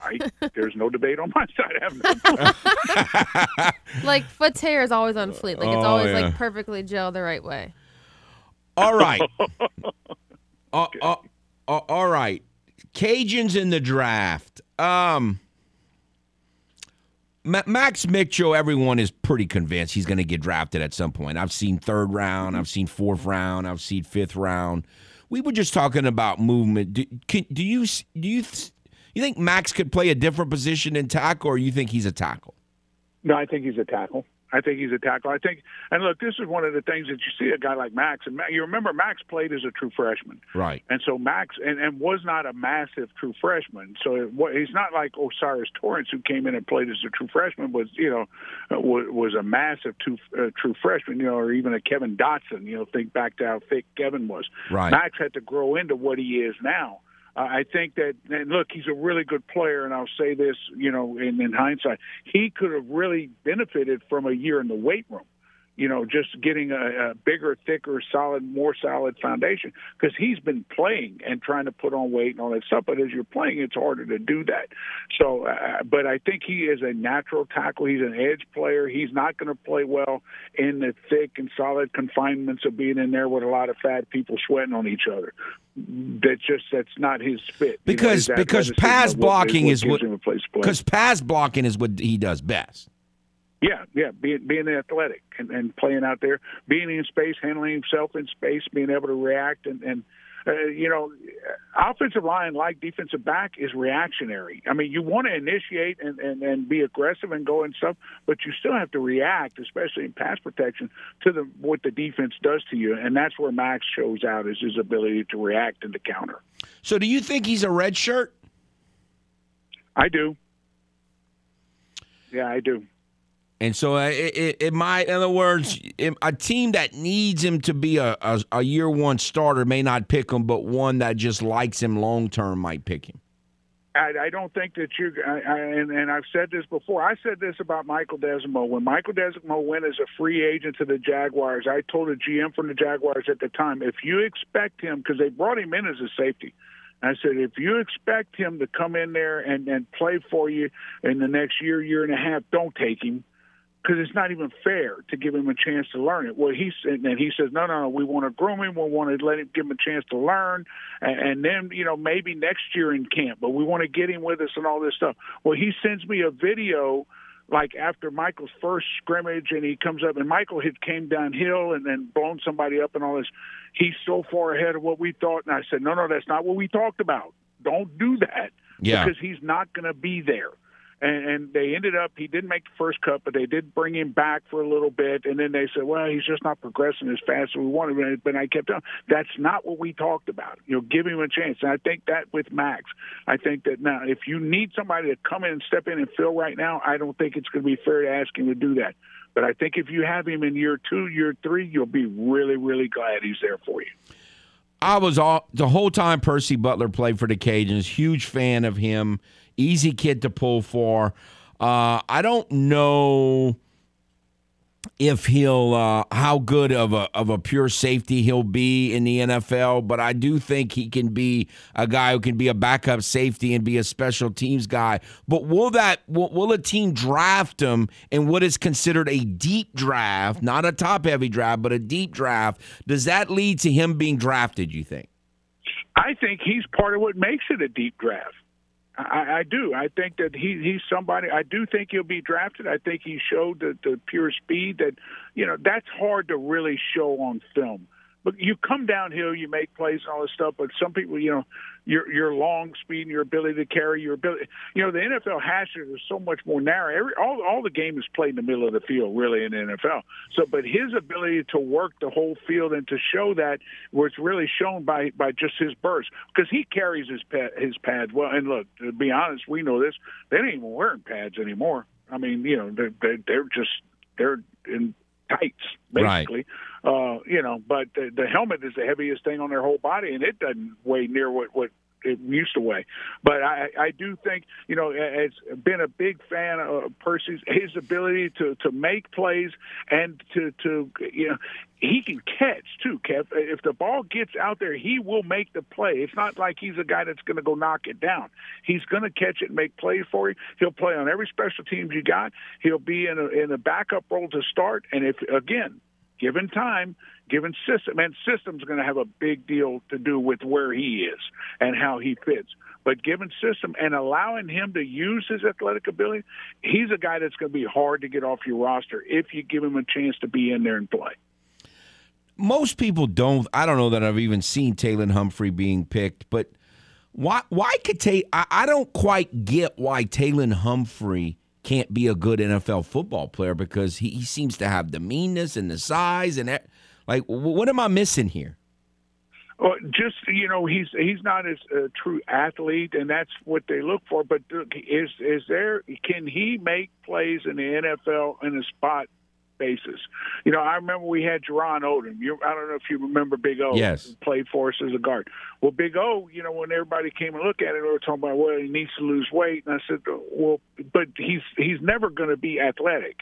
I, there's no debate on my [LAUGHS] side. I have no. [LAUGHS] [LAUGHS] like Foote's hair is always on fleek. Like it's oh, always yeah. like perfectly gelled the right way. All right. Uh, uh, uh, all right. Cajuns in the draft. Um, Max Mitchell, everyone is pretty convinced he's going to get drafted at some point. I've seen third round, I've seen fourth round, I've seen fifth round. We were just talking about movement. Do, can, do you do you you think Max could play a different position in tackle, or you think he's a tackle? No, I think he's a tackle. I think he's a tackle. I think, and look, this is one of the things that you see a guy like Max, and you remember Max played as a true freshman, right? And so Max, and, and was not a massive true freshman. So it, he's not like O'Cyrus Torrence, who came in and played as a true freshman, was you know was, was a massive true, uh, true freshman, you know, or even a Kevin Dotson. You know, think back to how thick Kevin was. Right. Max had to grow into what he is now. I think that, and look, he's a really good player, and I'll say this, you know, in, in hindsight, he could have really benefited from a year in the weight room you know, just getting a, a bigger, thicker, solid, more solid foundation because he's been playing and trying to put on weight and all that stuff. But as you're playing, it's harder to do that. So, uh, but I think he is a natural tackle. He's an edge player. He's not going to play well in the thick and solid confinements of being in there with a lot of fat people sweating on each other. That's just that's not his fit. Because you know, because pass blocking is what because pass blocking is what he does best. Yeah, yeah, being being athletic and, and playing out there, being in space, handling himself in space, being able to react, and and uh, you know, offensive line like defensive back is reactionary. I mean, you want to initiate and, and and be aggressive and go and stuff, but you still have to react, especially in pass protection, to the what the defense does to you, and that's where Max shows out is his ability to react and to counter. So, do you think he's a red shirt? I do. Yeah, I do. And so it, it, it might, in other words, a team that needs him to be a, a, a year one starter may not pick him, but one that just likes him long term might pick him. I, I don't think that you and, and I've said this before. I said this about Michael Desormeaux. When Michael Desormeaux went as a free agent to the Jaguars, I told a GM from the Jaguars at the time, if you expect him, because they brought him in as a safety, I said, if you expect him to come in there and, and play for you in the next year, year and a half, don't take him because it's not even fair to give him a chance to learn it. Well, he said, and he says, no, no, no, we want to groom him. We want to let him give him a chance to learn, and, and then you know maybe next year in camp. But we want to get him with us and all this stuff. Well, he sends me a video like after Michael's first scrimmage, and he comes up, and Michael had came downhill and then blown somebody up and all this. He's so far ahead of what we thought, and I said, no, no, that's not what we talked about. Don't do that. Yeah. Because he's not going to be there and, and they ended up he didn't make the first cut, but they did bring him back for a little bit, and then they said, well, he's just not progressing as fast as we wanted. Him. But I kept on. That's not what we talked about. You know, give him a chance. And I think that with Max, I think that now if you need somebody to come in and step in and fill right now, I don't think it's going to be fair to ask him to do that. But I think if you have him in year two, year three, you'll be really, really glad he's there for you. I was all the whole time Percy Butler played for the Cajuns. Huge fan of him easy kid to pull for. Uh, I don't know if he'll uh, how good of a of a pure safety he'll be in the NFL, but I do think he can be a guy who can be a backup safety and be a special teams guy. But will that will, will a team draft him in what is considered a deep draft, not a top heavy draft, but a deep draft? Does that lead to him being drafted? You think? I think he's part of what makes it a deep draft. I, I do. I think that he he's somebody. I do think he'll be drafted. I think he showed the, the pure speed that, you know, that's hard to really show on film but you come downhill, you make plays and all this stuff. But some people, you know, your your long speed and your ability to carry, your ability, you know, the NFL hashes are so much more narrow. Every all all the game is played in the middle of the field, really, in the NFL. So, but his ability to work the whole field and to show that was really shown by by just his burst because he carries his pad, his pads well. And look, to be honest, we know this. They ain't even wearing pads anymore. I mean, you know, they're they're just they're in tights, basically. Right. Uh, you know, but the, the helmet is the heaviest thing on their whole body, and it doesn't weigh near what what it used to weigh. But I, I do think, you know, it's been a big fan of Percy's his ability to to make plays and to to you know he can catch too, Kev. If the ball gets out there, he will make the play. It's not like he's a guy that's going to go knock it down. He's going to catch it and make plays for you. He'll play on every special teams you got. He'll be in a in a backup role to start. And if again, given time, given system, and system's going to have a big deal to do with where he is and how he fits. But given system and allowing him to use his athletic ability, he's a guy that's going to be hard to get off your roster if you give him a chance to be in there and play. Most people don't. I don't know that I've even seen Tayland Humphrey being picked, but why? Why could Tay? I, I don't quite get why Tayland Humphrey can't be a good NFL football player because he, he seems to have the meanness and the size and like what am I missing here? Well, just you know, he's he's not as a true athlete, and that's what they look for. But is is there? Can he make plays in the NFL in a spot basis. You know, I remember we had Jerron Odom. You, I don't know if you remember Big O. Yes. Played for us as a guard. Well, Big O, you know, when everybody came and looked at it, they were talking about, well, he needs to lose weight. And I said, well, but he's he's never going to be athletic.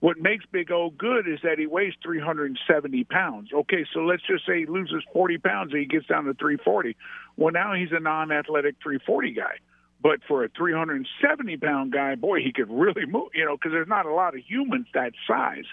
What makes Big O good is that he weighs 370 pounds. Okay, so let's just say he loses 40 pounds and he gets down to 340. Well, now he's a non-athletic 340 guy. But for a 370 pound guy, boy, he could really move, you know, because there's not a lot of humans that size.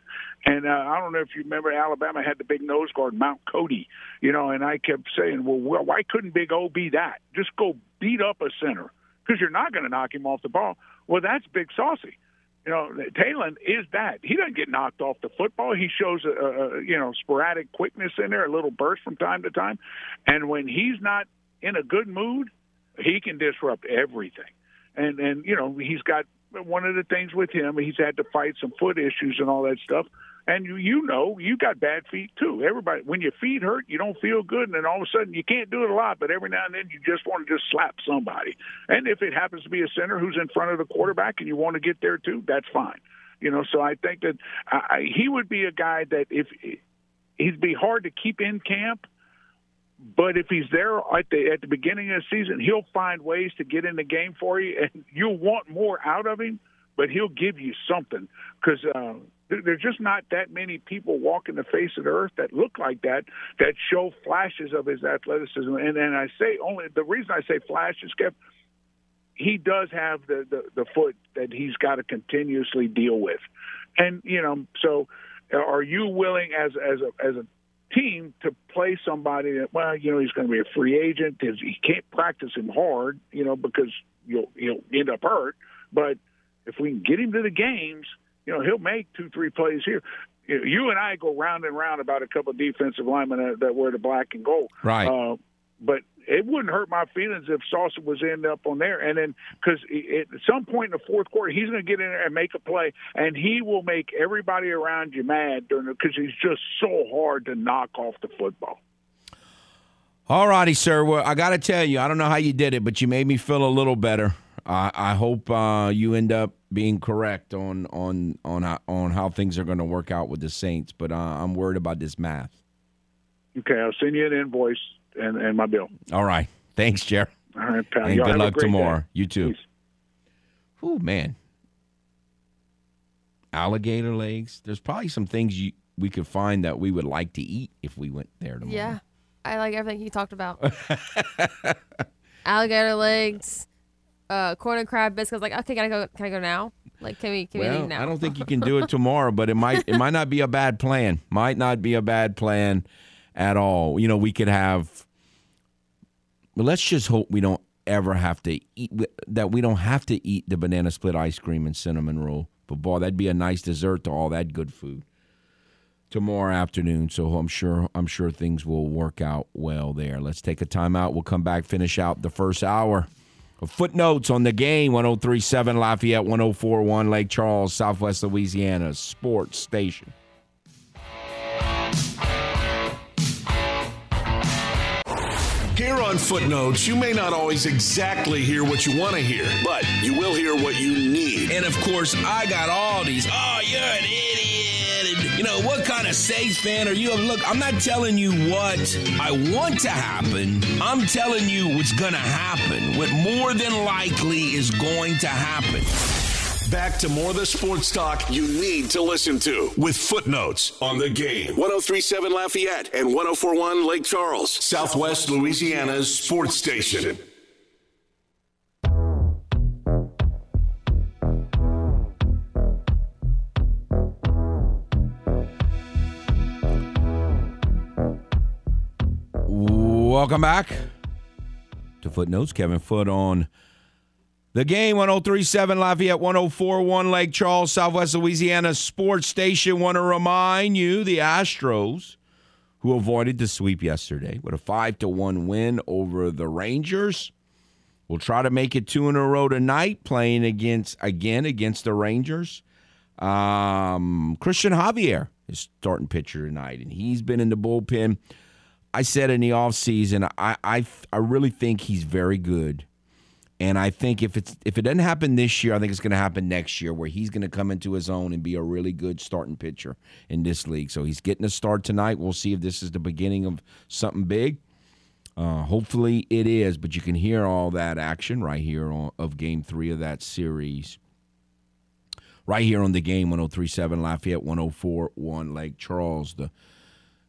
And uh, I don't know if you remember, Alabama had the big nose guard, Mount Cody, you know, and I kept saying, well, why couldn't Big O be that? Just go beat up a center because you're not going to knock him off the ball. Well, that's Big Saucy. You know, Talon is that. He doesn't get knocked off the football. He shows a, a you know sporadic quickness in there, a little burst from time to time, and when he's not in a good mood, he can disrupt everything. And and you know he's got one of the things with him. He's had to fight some foot issues and all that stuff. And you you know you got bad feet too. Everybody when your feet hurt, you don't feel good, and then all of a sudden you can't do it a lot, but every now and then you just want to just slap somebody. And if it happens to be a center who's in front of the quarterback and you want to get there too, that's fine. You know, so I think that I, he would be a guy that if he'd be hard to keep in camp. But if he's there at the at the beginning of the season, he'll find ways to get in the game for you, and you'll want more out of him. But he'll give you something because uh, there's just not that many people walking the face of the earth that look like that that show flashes of his athleticism. And and I say only the reason I say flashes, Kev, he does have the, the the foot that he's got to continuously deal with, and you know so. Are you willing as as a as a team to play somebody that well you know he's going to be a free agent he can't practice him hard you know because you'll he'll end up hurt but if we can get him to the games you know, he'll make two, three plays here. You and I go round and round about a couple of defensive linemen that, that wear the black and gold. Right. Uh, but it wouldn't hurt my feelings if Sosa was end up on there. And then because at some point in the fourth quarter, he's going to get in there and make a play, and he will make everybody around you mad during because he's just so hard to knock off the football. All righty, sir. Well, I got to tell you, I don't know how you did it, but you made me feel a little better. I, I hope uh, you end up being correct on on on how, on how things are going to work out with the Saints, but uh, I'm worried about this math. Okay, I'll send you an invoice and, and my bill. All right, thanks, Jer. All right, pal. And Y'all good luck tomorrow. Day. You too. Oh man, alligator legs. There's probably some things you we could find that we would like to eat if we went there tomorrow. Yeah, I like everything he talked about. [LAUGHS] alligator legs uh, corn and crab biscuits. Like, okay, can I go? Can I go now? Like, can we? Can well, we eat now? I don't think you can do it [LAUGHS] tomorrow, but it might. It might not be a bad plan. Might not be a bad plan at all. You know, we could have. But let's just hope we don't ever have to eat that. We don't have to eat the banana split ice cream and cinnamon roll. But boy, that'd be a nice dessert to all that good food tomorrow afternoon. So I'm sure I'm sure things will work out well there. Let's take a timeout. We'll come back, finish out the first hour. Footnotes on the game 1037 Lafayette, 1041 Lake Charles, Southwest Louisiana Sports Station. Here on Footnotes, you may not always exactly hear what you want to hear, but you will hear what you need. And of course, I got all these. Oh, you're an idiot. And, you know, what kind of Saints fan are you? Look, I'm not telling you what I want to happen. I'm telling you what's going to happen. What more than likely is going to happen. Back to more of the sports talk you need to listen to with footnotes on the game. 1037 Lafayette and 1041 Lake Charles, Southwest Louisiana's sports station. Welcome back to Footnotes. Kevin Foote on the game 1037 Lafayette 1041 Lake Charles, Southwest Louisiana Sports Station. Want to remind you the Astros, who avoided the sweep yesterday with a 5 to 1 win over the Rangers, will try to make it two in a row tonight, playing against again against the Rangers. Um, Cristian Javier is starting pitcher tonight, and he's been in the bullpen. I said in the offseason, I, I I really think he's very good and I think if it's if it doesn't happen this year, I think it's going to happen next year, where he's going to come into his own and be a really good starting pitcher in this league. So he's getting a start tonight. We'll see if this is the beginning of something big. Uh, hopefully it is, but you can hear all that action right here on, of Game Three of that series. Right here on the game, 1037 Lafayette, 1041 Lake Charles. The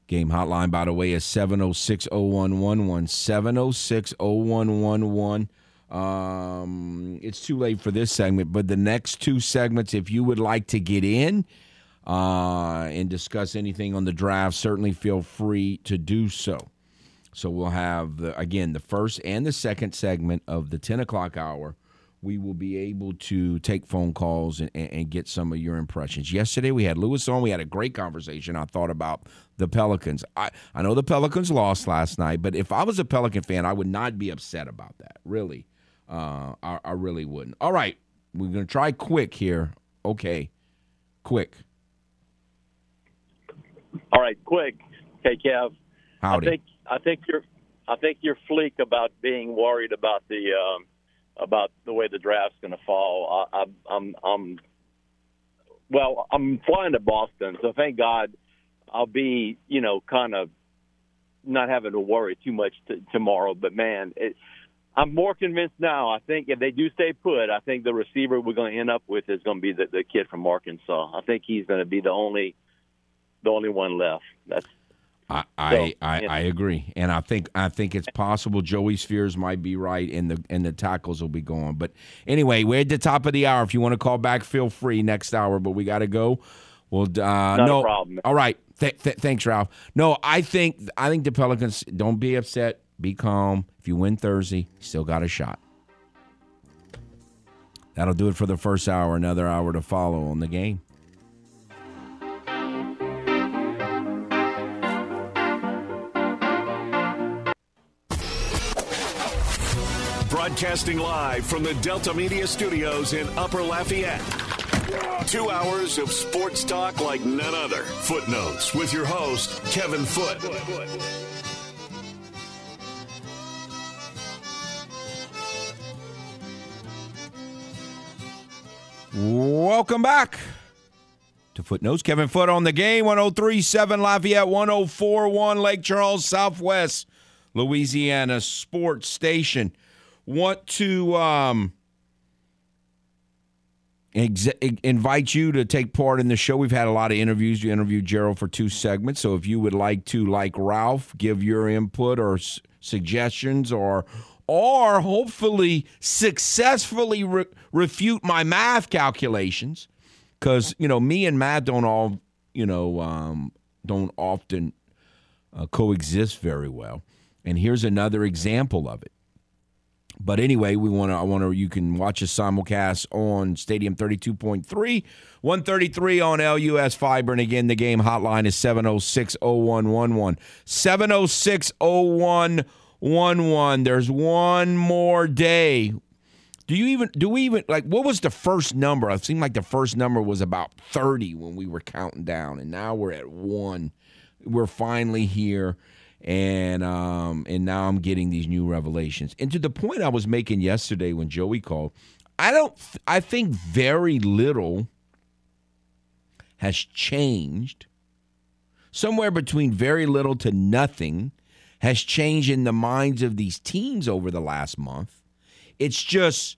game hotline, by the way, is 706 0111. 706 0111. Um, it's too late for this segment, but the next two segments, if you would like to get in uh, and discuss anything on the draft, certainly feel free to do so. So we'll have the, again the first and the second segment of the ten o'clock hour. We will be able to take phone calls and, and, get some of your impressions. Yesterday we had Lewis on. We had a great conversation. I thought about the Pelicans. I, I know the Pelicans lost last night, but if I was a Pelican fan, I would not be upset about that. Really. Uh, I, I really wouldn't. All right, we're gonna try quick here. Okay, quick. All right, quick. Okay, Kev. Howdy. I think I think you're I think you're fleek about being worried about the um, about the way the draft's going to fall. I, I, I'm I'm well, I'm flying to Boston, so thank God I'll be, you know, kind of not having to worry too much t- tomorrow. But man, it, I'm more convinced now. I think if they do stay put, I think the receiver we're going to end up with is going to be the, the kid from Arkansas. I think he's going to be the only the only one left. That's I I, I, I, agree, and I think I think it's possible Joey Spheres might be right, and the and the tackles will be gone. But anyway, we're at the top of the hour. If you want to call back, feel free next hour. But we got to go. Well, uh, no problem. All right, th- th- thanks, Ralph. No, I think I think the Pelicans don't be upset. Be calm. If you win Thursday, still got a shot. That'll do it for the first hour. Another hour to follow on the game. Broadcasting live from the Delta Media Studios in Upper Lafayette. Two hours of sports talk like none other. Footnotes with your host, Kevin Foote. Welcome back to Footnotes. Kevin Foote on the game, 1037 Lafayette, 1041 Lake Charles, Southwest Louisiana Sports Station. Want to um, ex- invite you to take part in the show. We've had a lot of interviews. You interviewed Gerald for two segments. So if you would like to, like Ralph, give your input or s- suggestions or or hopefully successfully re- refute my math calculations. Because you know me and matt don't all you know um, don't often uh, coexist very well. And here's another example of it. But anyway we want to i want to you can watch a simulcast on stadium 32.3 133 on lus fiber. And again the game hotline is 706-0111 706-0111 there's one more day do you even do we even like what was the first number? It seemed like the first number was about 30 when we were counting down and now we're at 1. We're finally here and um and now I'm getting these new revelations. And to the point I was making yesterday when Joey called, I don't I think very little has changed. Somewhere between very little to nothing has changed in the minds of these teens over the last month. It's just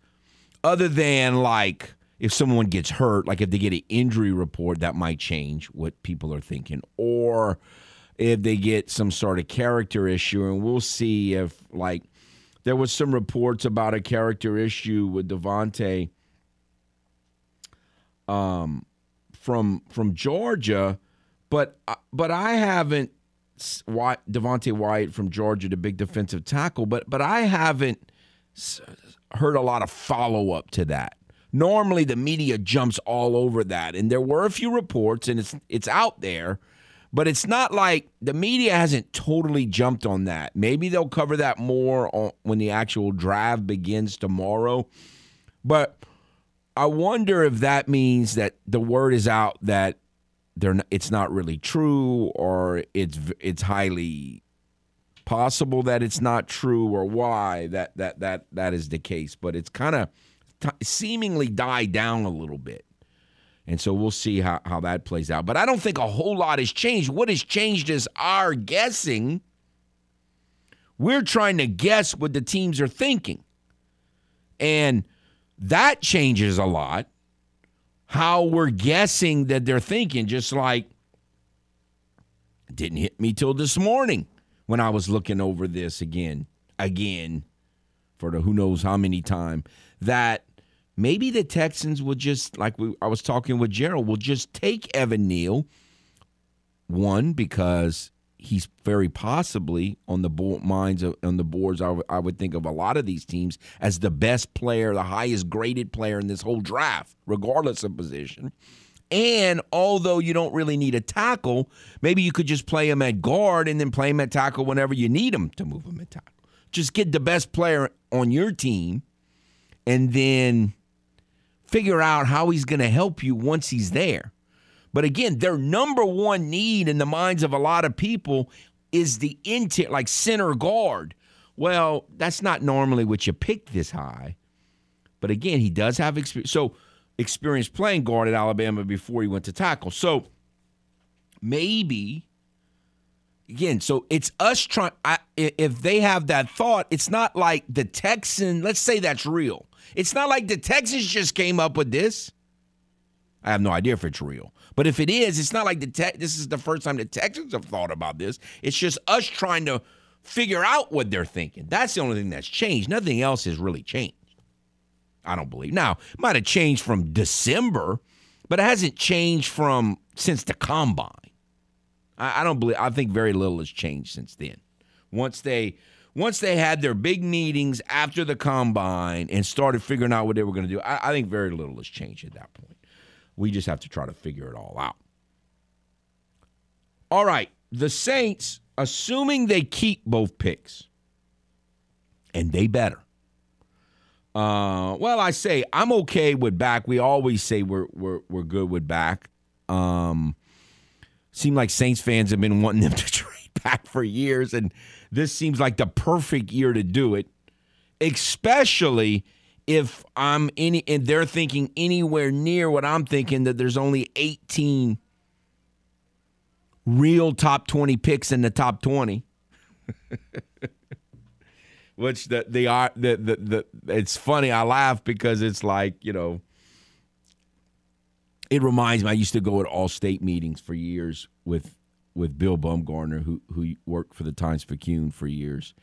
other than like if someone gets hurt, like if they get an injury report, that might change what people are thinking. Or if they get some sort of character issue, and we'll see if like there was some reports about a character issue with Devonte um, from from Georgia, but but I haven't Devonte Wyatt from Georgia, the big defensive tackle, but but I haven't heard a lot of follow up to that. Normally, the media jumps all over that, and there were a few reports, and it's it's out there, but it's not like the media hasn't totally jumped on that. Maybe they'll cover that more on, when the actual drive begins tomorrow, but I wonder if that means that the word is out that they're not, it's not really true, or it's it's highly possible that it's not true or why that that that that is the case but it's kind of t- seemingly died down a little bit. And so we'll see how, how that plays out. But i don't think a whole lot has changed. What has changed is our guessing. We're trying to guess what the teams are thinking. And that changes a lot how we're guessing that they're thinking just like didn't hit me till this morning when I was looking over this again, again, for the who knows how many time, that maybe the Texans will just, like we, I was talking with Gerald, will just take Evan Neal. One, because he's very possibly on the board, minds of, on the boards. I, w- I would think of a lot of these teams as the best player, the highest graded player in this whole draft, regardless of position. And although you don't really need a tackle, maybe you could just play him at guard and then play him at tackle whenever you need him to move him at tackle. Just get the best player on your team and then figure out how he's going to help you once he's there. But again, their number one need in the minds of a lot of people is the interior, like center guard. Well, that's not normally what you pick this high. But again, he does have experience. So experience playing guard at Alabama before he went to tackle. So maybe again, so it's us trying. If they have that thought, it's not like the Texan. Let's say that's real. It's not like the Texans just came up with this. I have no idea if it's real, but if it is, it's not like the this is the first time the Texans have thought about this. It's just us trying to figure out what they're thinking. That's the only thing that's changed. Nothing else has really changed. I don't believe. Now, might have changed from December, but it hasn't changed from since the combine. I, I don't believe. I think very little has changed since then. Once they once they had their big meetings after the combine and started figuring out what they were going to do, I, I think very little has changed at that point. We just have to try to figure it all out. All right, the Saints, assuming they keep both picks, and they better. Uh, well, I say I'm okay with back. We always say we're we're we're good with back. Um, seem like Saints fans have been wanting them [LAUGHS] to trade back for years, and this seems like the perfect year to do it, especially if I'm any and they're thinking anywhere near what I'm thinking that there's only 18 real top 20 picks in the top 20. [LAUGHS] Which the are the, the the it's funny I laugh because it's like, you know, it reminds me I used to go at all state meetings for years with with Bill Baumgartner who who worked for the Times Picayune for years.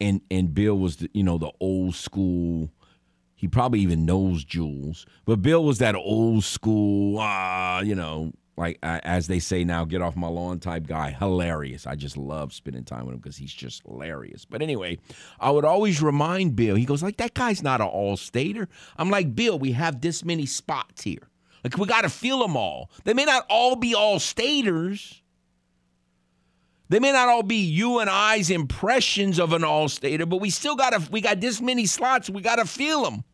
And and Bill was the, you know the old school he probably even knows Jules, but Bill was that old school uh, you know, like uh, as they say now, get off my lawn type guy. Hilarious. I just love spending time with him because he's just hilarious. But anyway, I would always remind Bill. He goes like, "That guy's not an all-stater." I'm like, "Bill, we have this many spots here." Like we got to feel them all. They may not all be all staters. They may not all be you and I's impressions of an all stater, but we still got to. We got this many slots. We got to feel them.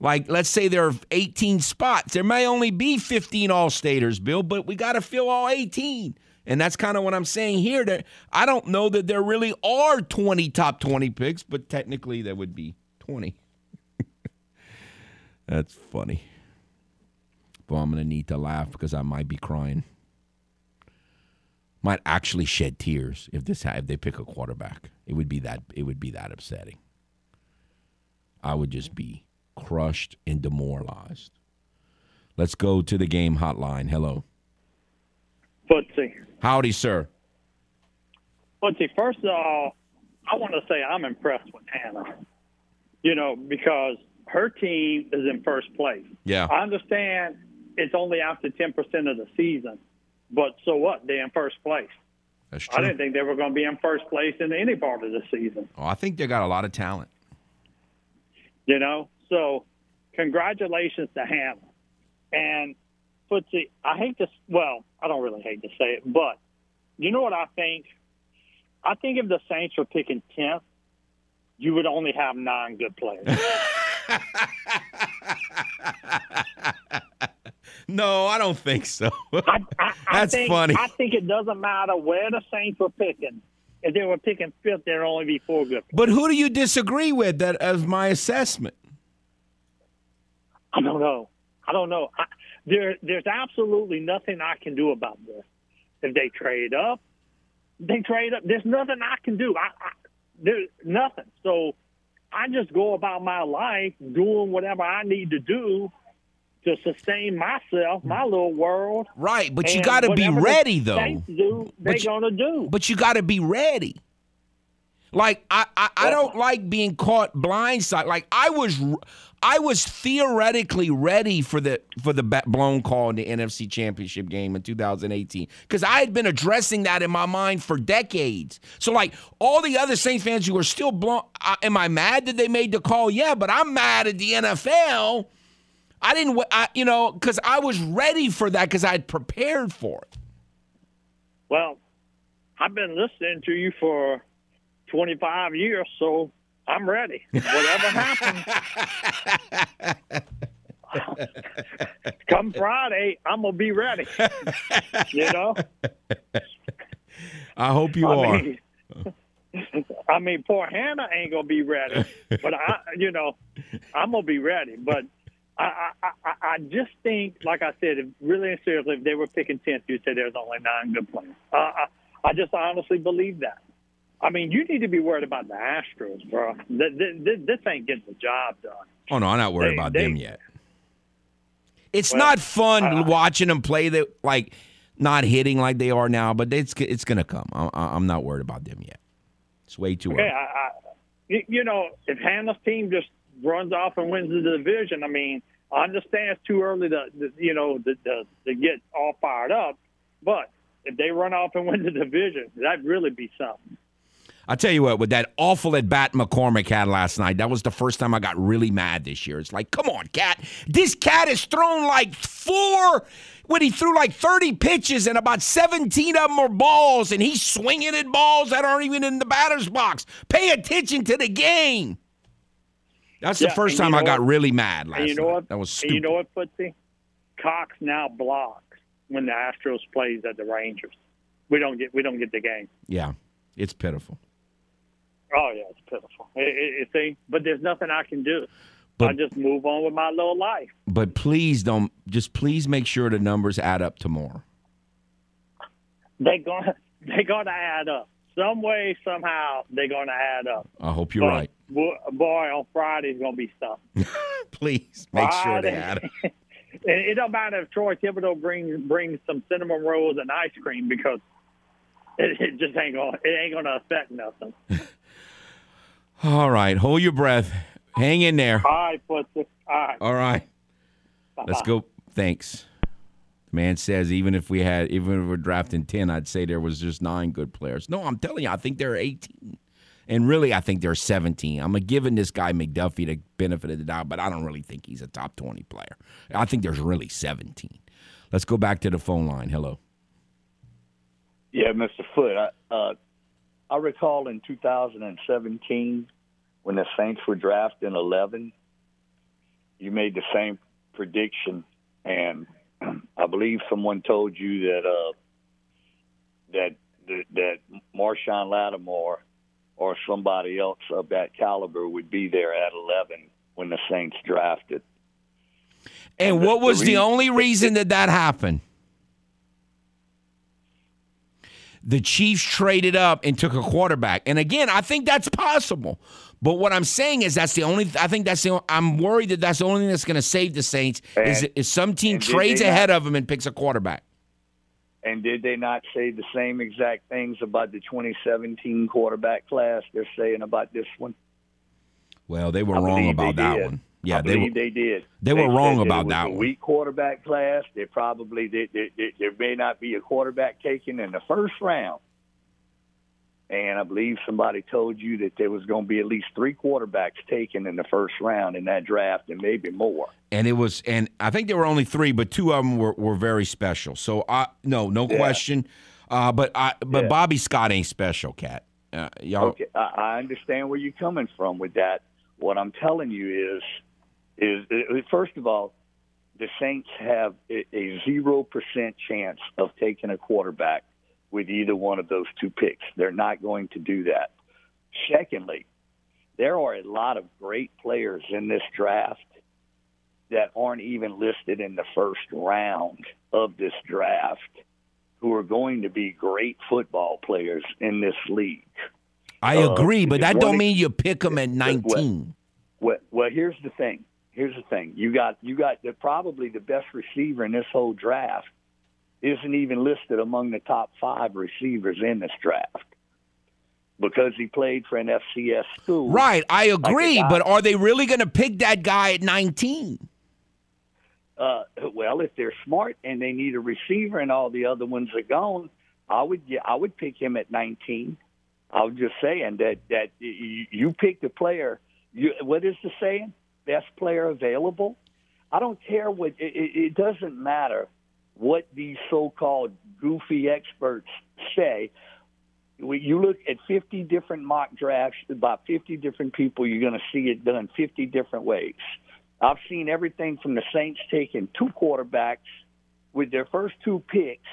Like let's say there are 18 spots. There may only be 15 all staters, Bill, but we got to fill all 18. And that's kind of what I'm saying here. That I don't know that there really are 20 top 20 picks, but technically there would be 20. [LAUGHS] that's funny. But I'm going to need to laugh because I might be crying. Might actually shed tears if this if they pick a quarterback. It would be that it would be that upsetting. I would just be crushed and demoralized. Let's go to the game hotline. Hello. Footsie. Howdy, sir. Footsie, first of all, I want to say I'm impressed with Hannah. You know, because her team is in first place. Yeah. I understand it's only after 10% of the season. But so what? They're in first place. That's true. I didn't think they were going to be in first place in any part of the season. Oh, I think they got a lot of talent. You know, so congratulations to Hannah. And Footsie, I hate to, well, I don't really hate to say it, but you know what I think? I think if the Saints were picking 10th, you would only have nine good players. [LAUGHS] No, I don't think so. I, I, [LAUGHS] That's think, funny. I think it doesn't matter where the Saints were picking. If they were picking fifth, there'd only be four good. players. But who do you disagree with? That as my assessment. I don't know. I don't know. I, there, there's absolutely nothing I can do about this. If they trade up, they trade up. There's nothing I can do. I, I there's nothing. So I just go about my life doing whatever I need to do to sustain myself, my mm. little world. Right, but you got to be ready though. Do, they're you- gonna do. But you got to be ready. Like I, I, I don't like being caught blindside. Like I was, I was theoretically ready for the for the blown call in the NFC Championship game in 2018 because I had been addressing that in my mind for decades. So like all the other Saints fans who are still blown, uh, am I mad that they made the call? Yeah, but I'm mad at the NFL. I didn't, I, you know, because I was ready for that because I had prepared for it. Well, I've been listening to you for 25 years, so I'm ready. Whatever happens. [LAUGHS] Come Friday, I'm gonna be ready. You know. I hope you I are. mean, I mean, poor Hannah ain't gonna be ready, but I, you know, I'm gonna be ready. But I, I, I, I just think, like I said, if, really and seriously, if they were picking tenth, you'd say there's only nine good players. Uh, I, I just honestly believe that. I mean, you need to be worried about the Astros, bro. This, this, this ain't getting the job done. Oh no, I'm not worried they, about they, them yet. It's well, not fun uh, watching them play. That like not hitting like they are now, but it's it's gonna come. I, am not worried about them yet. It's way too okay, early. I, I, you know, if Hannah's team just runs off and wins the division, I mean, I understand it's too early to, to you know to, to, to get all fired up, but if they run off and win the division, that'd really be something. I'll tell you what, with that awful at bat McCormick had last night, that was the first time I got really mad this year. It's like, come on, cat. This cat has thrown like four, when he threw like 30 pitches and about 17 of them are balls, and he's swinging at balls that aren't even in the batter's box. Pay attention to the game. That's yeah, the first time I got what? really mad last you know night. What? That was stupid. And you know what, Footsy? Cox now blocks when the Astros plays at the Rangers. We don't get we don't get the game. Yeah, it's pitiful. Oh yeah, it's pitiful. It, it, see, but there's nothing I can do. But, I just move on with my little life. But please don't. Just please make sure the numbers add up tomorrow. They're gonna [LAUGHS] they're gonna add up some way somehow. They're gonna add up. I hope you're but, right. Boy, on Friday's gonna be something. [LAUGHS] please make Friday. sure they add up. [LAUGHS] it don't matter if Troy Thibodeau brings brings some cinnamon rolls and ice cream because it, it just ain't gonna it ain't gonna affect nothing. All right, hold your breath. Hang in there. All right, All right. All right. Let's go. Thanks. The man says even if we had, even if we're drafting ten, I'd say there was just nine good players. No, I'm telling you, I think there are eighteen, and really, I think there are seventeen. I'm a giving this guy McDuffie the benefit of the doubt, but I don't really think he's a top twenty player. I think there's really seventeen. Let's go back to the phone line. Hello. Yeah, Mr. Foote. I, uh, I recall in 2017 when the Saints were drafted in 11, you made the same prediction, and [CLEARS THROAT] I believe someone told you that uh, that that, that Marshon Lattimore or somebody else of that caliber would be there at 11 when the Saints drafted. And, and what was the, the only reason that that happened? The Chiefs traded up and took a quarterback. And again, I think that's possible. But what I'm saying is that's the only. I think that's the. I'm worried that that's the only thing that's going to save the Saints and, is is some team trades ahead not, of them and picks a quarterback. And did they not say the same exact things about the 2017 quarterback class? They're saying about this one. Well, they were I wrong about that did. one. Yeah, I they were, they did. They, they were wrong about that a one. Weak quarterback class. They probably they, they, they, there may not be a quarterback taken in the first round. And I believe somebody told you that there was going to be at least three quarterbacks taken in the first round in that draft, and maybe more. And it was, and I think there were only three, but two of them were, were very special. So I no, no yeah. question. Uh, but I, but yeah. Bobby Scott ain't special, cat. Uh, y'all. Okay, I, I understand where you're coming from with that. What I'm telling you is is, is first of all, the Saints have a zero percent chance of taking a quarterback with either one of those two picks. They're not going to do that. Secondly, there are a lot of great players in this draft that aren't even listed in the first round of this draft who are going to be great football players in this league. I agree, uh, but that don't mean you pick them at 19. Well, well, well, here's the thing here's the thing: you got you got the, probably the best receiver in this whole draft isn't even listed among the top five receivers in this draft because he played for an FCS school. Right, I agree, like but are they really going to pick that guy at 19? Uh, well, if they're smart and they need a receiver and all the other ones are gone, I would I would pick him at 19. I was just saying that that you, you pick the player. You, what is the saying? Best player available. I don't care what it, it doesn't matter what these so-called goofy experts say. You look at 50 different mock drafts, about 50 different people, you're going to see it done 50 different ways. I've seen everything from the Saints taking two quarterbacks with their first two picks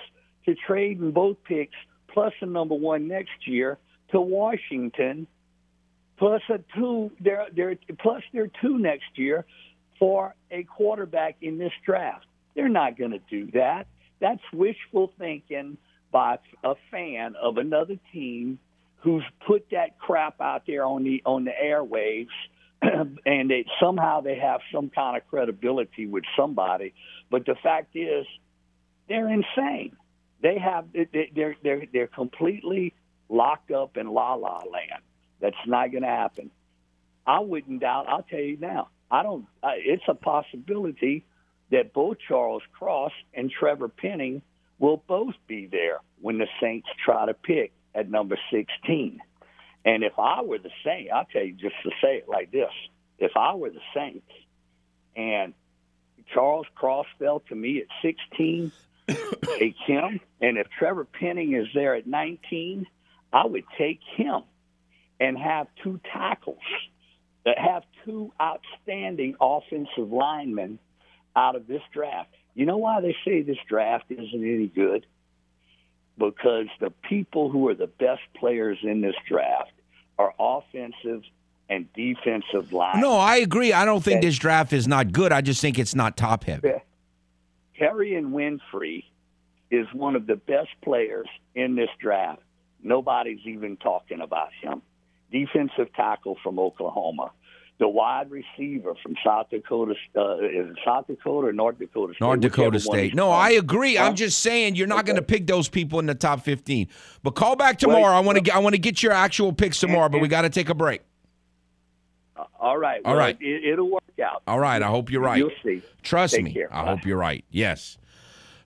to trading both picks plus a number one next year to Washington plus a two there there plus their two next year for a quarterback in this draft. They're not going to do that. That's wishful thinking by a fan of another team who's put that crap out there on the on the airwaves [CLEARS THROAT] and it, somehow they have some kind of credibility with somebody but the fact is they're insane they have they're they're they're completely locked up in la la land that's not going to happen i wouldn't doubt i'll tell you now i don't it's a possibility that both charles cross and trevor penning will both be there when the Saints try to pick at number 16. And if I were the Saints, I'll tell you just to say it like this if I were the Saints and Charles Cross fell to me at 16, take him. And if Trevor Penning is there at 19, I would take him and have two tackles that have two outstanding offensive linemen out of this draft. You know why they say this draft isn't any good? Because the people who are the best players in this draft are offensive and defensive line. No, I agree. I don't think this draft is not good. I just think it's not top heavy. Perrion Winfrey is one of the best players in this draft. Nobody's even talking about him. Defensive tackle from Oklahoma the wide receiver from South Dakota, uh, is South Dakota or North Dakota State? North Dakota State. No, I agree. I'm just saying you're not okay. going to pick those people in the top 15. But call back tomorrow. I want to get I want to get your actual picks tomorrow, and, but we got to take a break. Uh, all right. All well, right. It, will work out. All right. I hope you're right. You'll see. Trust take me. Care. I Bye. hope you're right. Yes.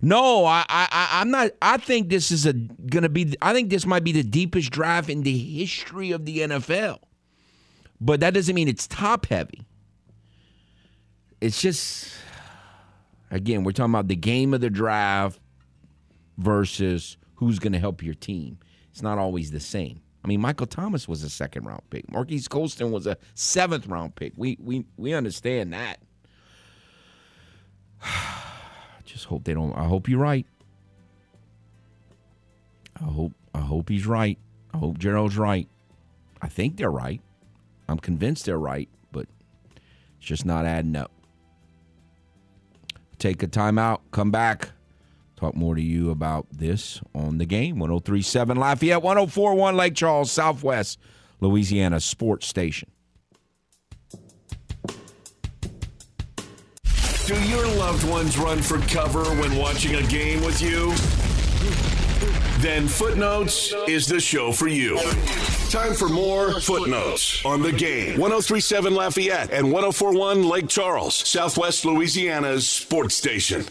No, I, I, I'm not. I think this is a going to be. I think this might be the deepest draft in the history of the NFL but that doesn't mean it's top heavy. It's just, again, we're talking about the game of the draft versus who's going to help your team. It's not always the same. I mean, Michael Thomas was a second round pick. Marquise Colston was a seventh round pick. We we we understand that. [SIGHS] Just hope they don't. I hope you're right. I hope I hope he's right. I hope Gerald's right. I think they're right. I'm convinced they're right, but it's just not adding up. Take a timeout, come back, talk more to you about this on the game. 1037 Lafayette, 1041 Lake Charles, Southwest Louisiana Sports Station. Do your loved ones run for cover when watching a game with you? Then Footnotes is the show for you. Time for more Footnotes on the game. 1037 Lafayette and 1041 Lake Charles, Southwest Louisiana's sports station.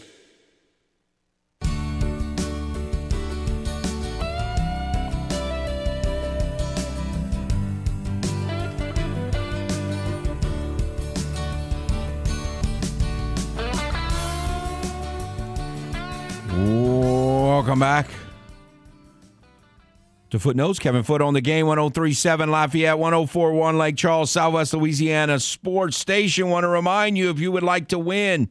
To Footnotes. Kevin Foote on the game, 1037 Lafayette, 1041 Lake Charles, Southwest Louisiana Sports Station. Want to remind you if you would like to win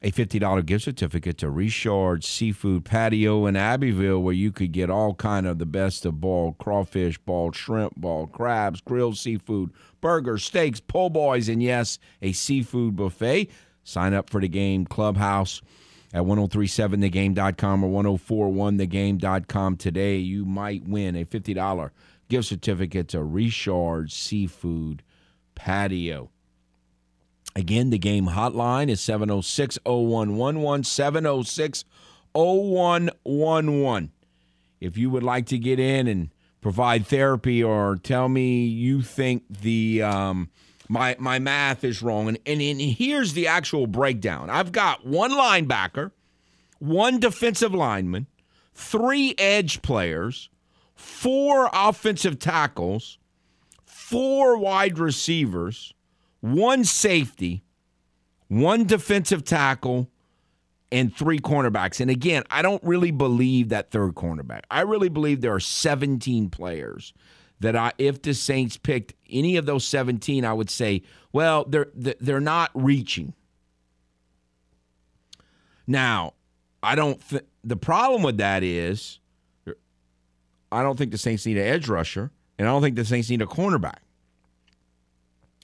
a $50 gift certificate to Richard Seafood Patio in Abbeville, where you could get all kind of the best of ball crawfish, ball shrimp, ball crabs, grilled seafood, burgers, steaks, po' boys, and yes, a seafood buffet. Sign up for the game clubhouse at 1037thegame.com or 1041thegame.com today. You might win a $50 gift certificate to Richard Seafood Patio. Again, the game hotline is 706 0111. 706 0111. If you would like to get in and provide therapy or tell me you think the um, my my math is wrong. And, and, and here's the actual breakdown. I've got one linebacker, one defensive lineman, three edge players, four offensive tackles, four wide receivers, one safety, one defensive tackle, and three cornerbacks. And again, I don't really believe that third cornerback. I really believe there are 17 players that I, if the Saints picked any of those 17, I would say, well, they're they're not reaching. Now, I don't. Th- the problem with that is, I don't think the Saints need an edge rusher, and I don't think the Saints need a cornerback.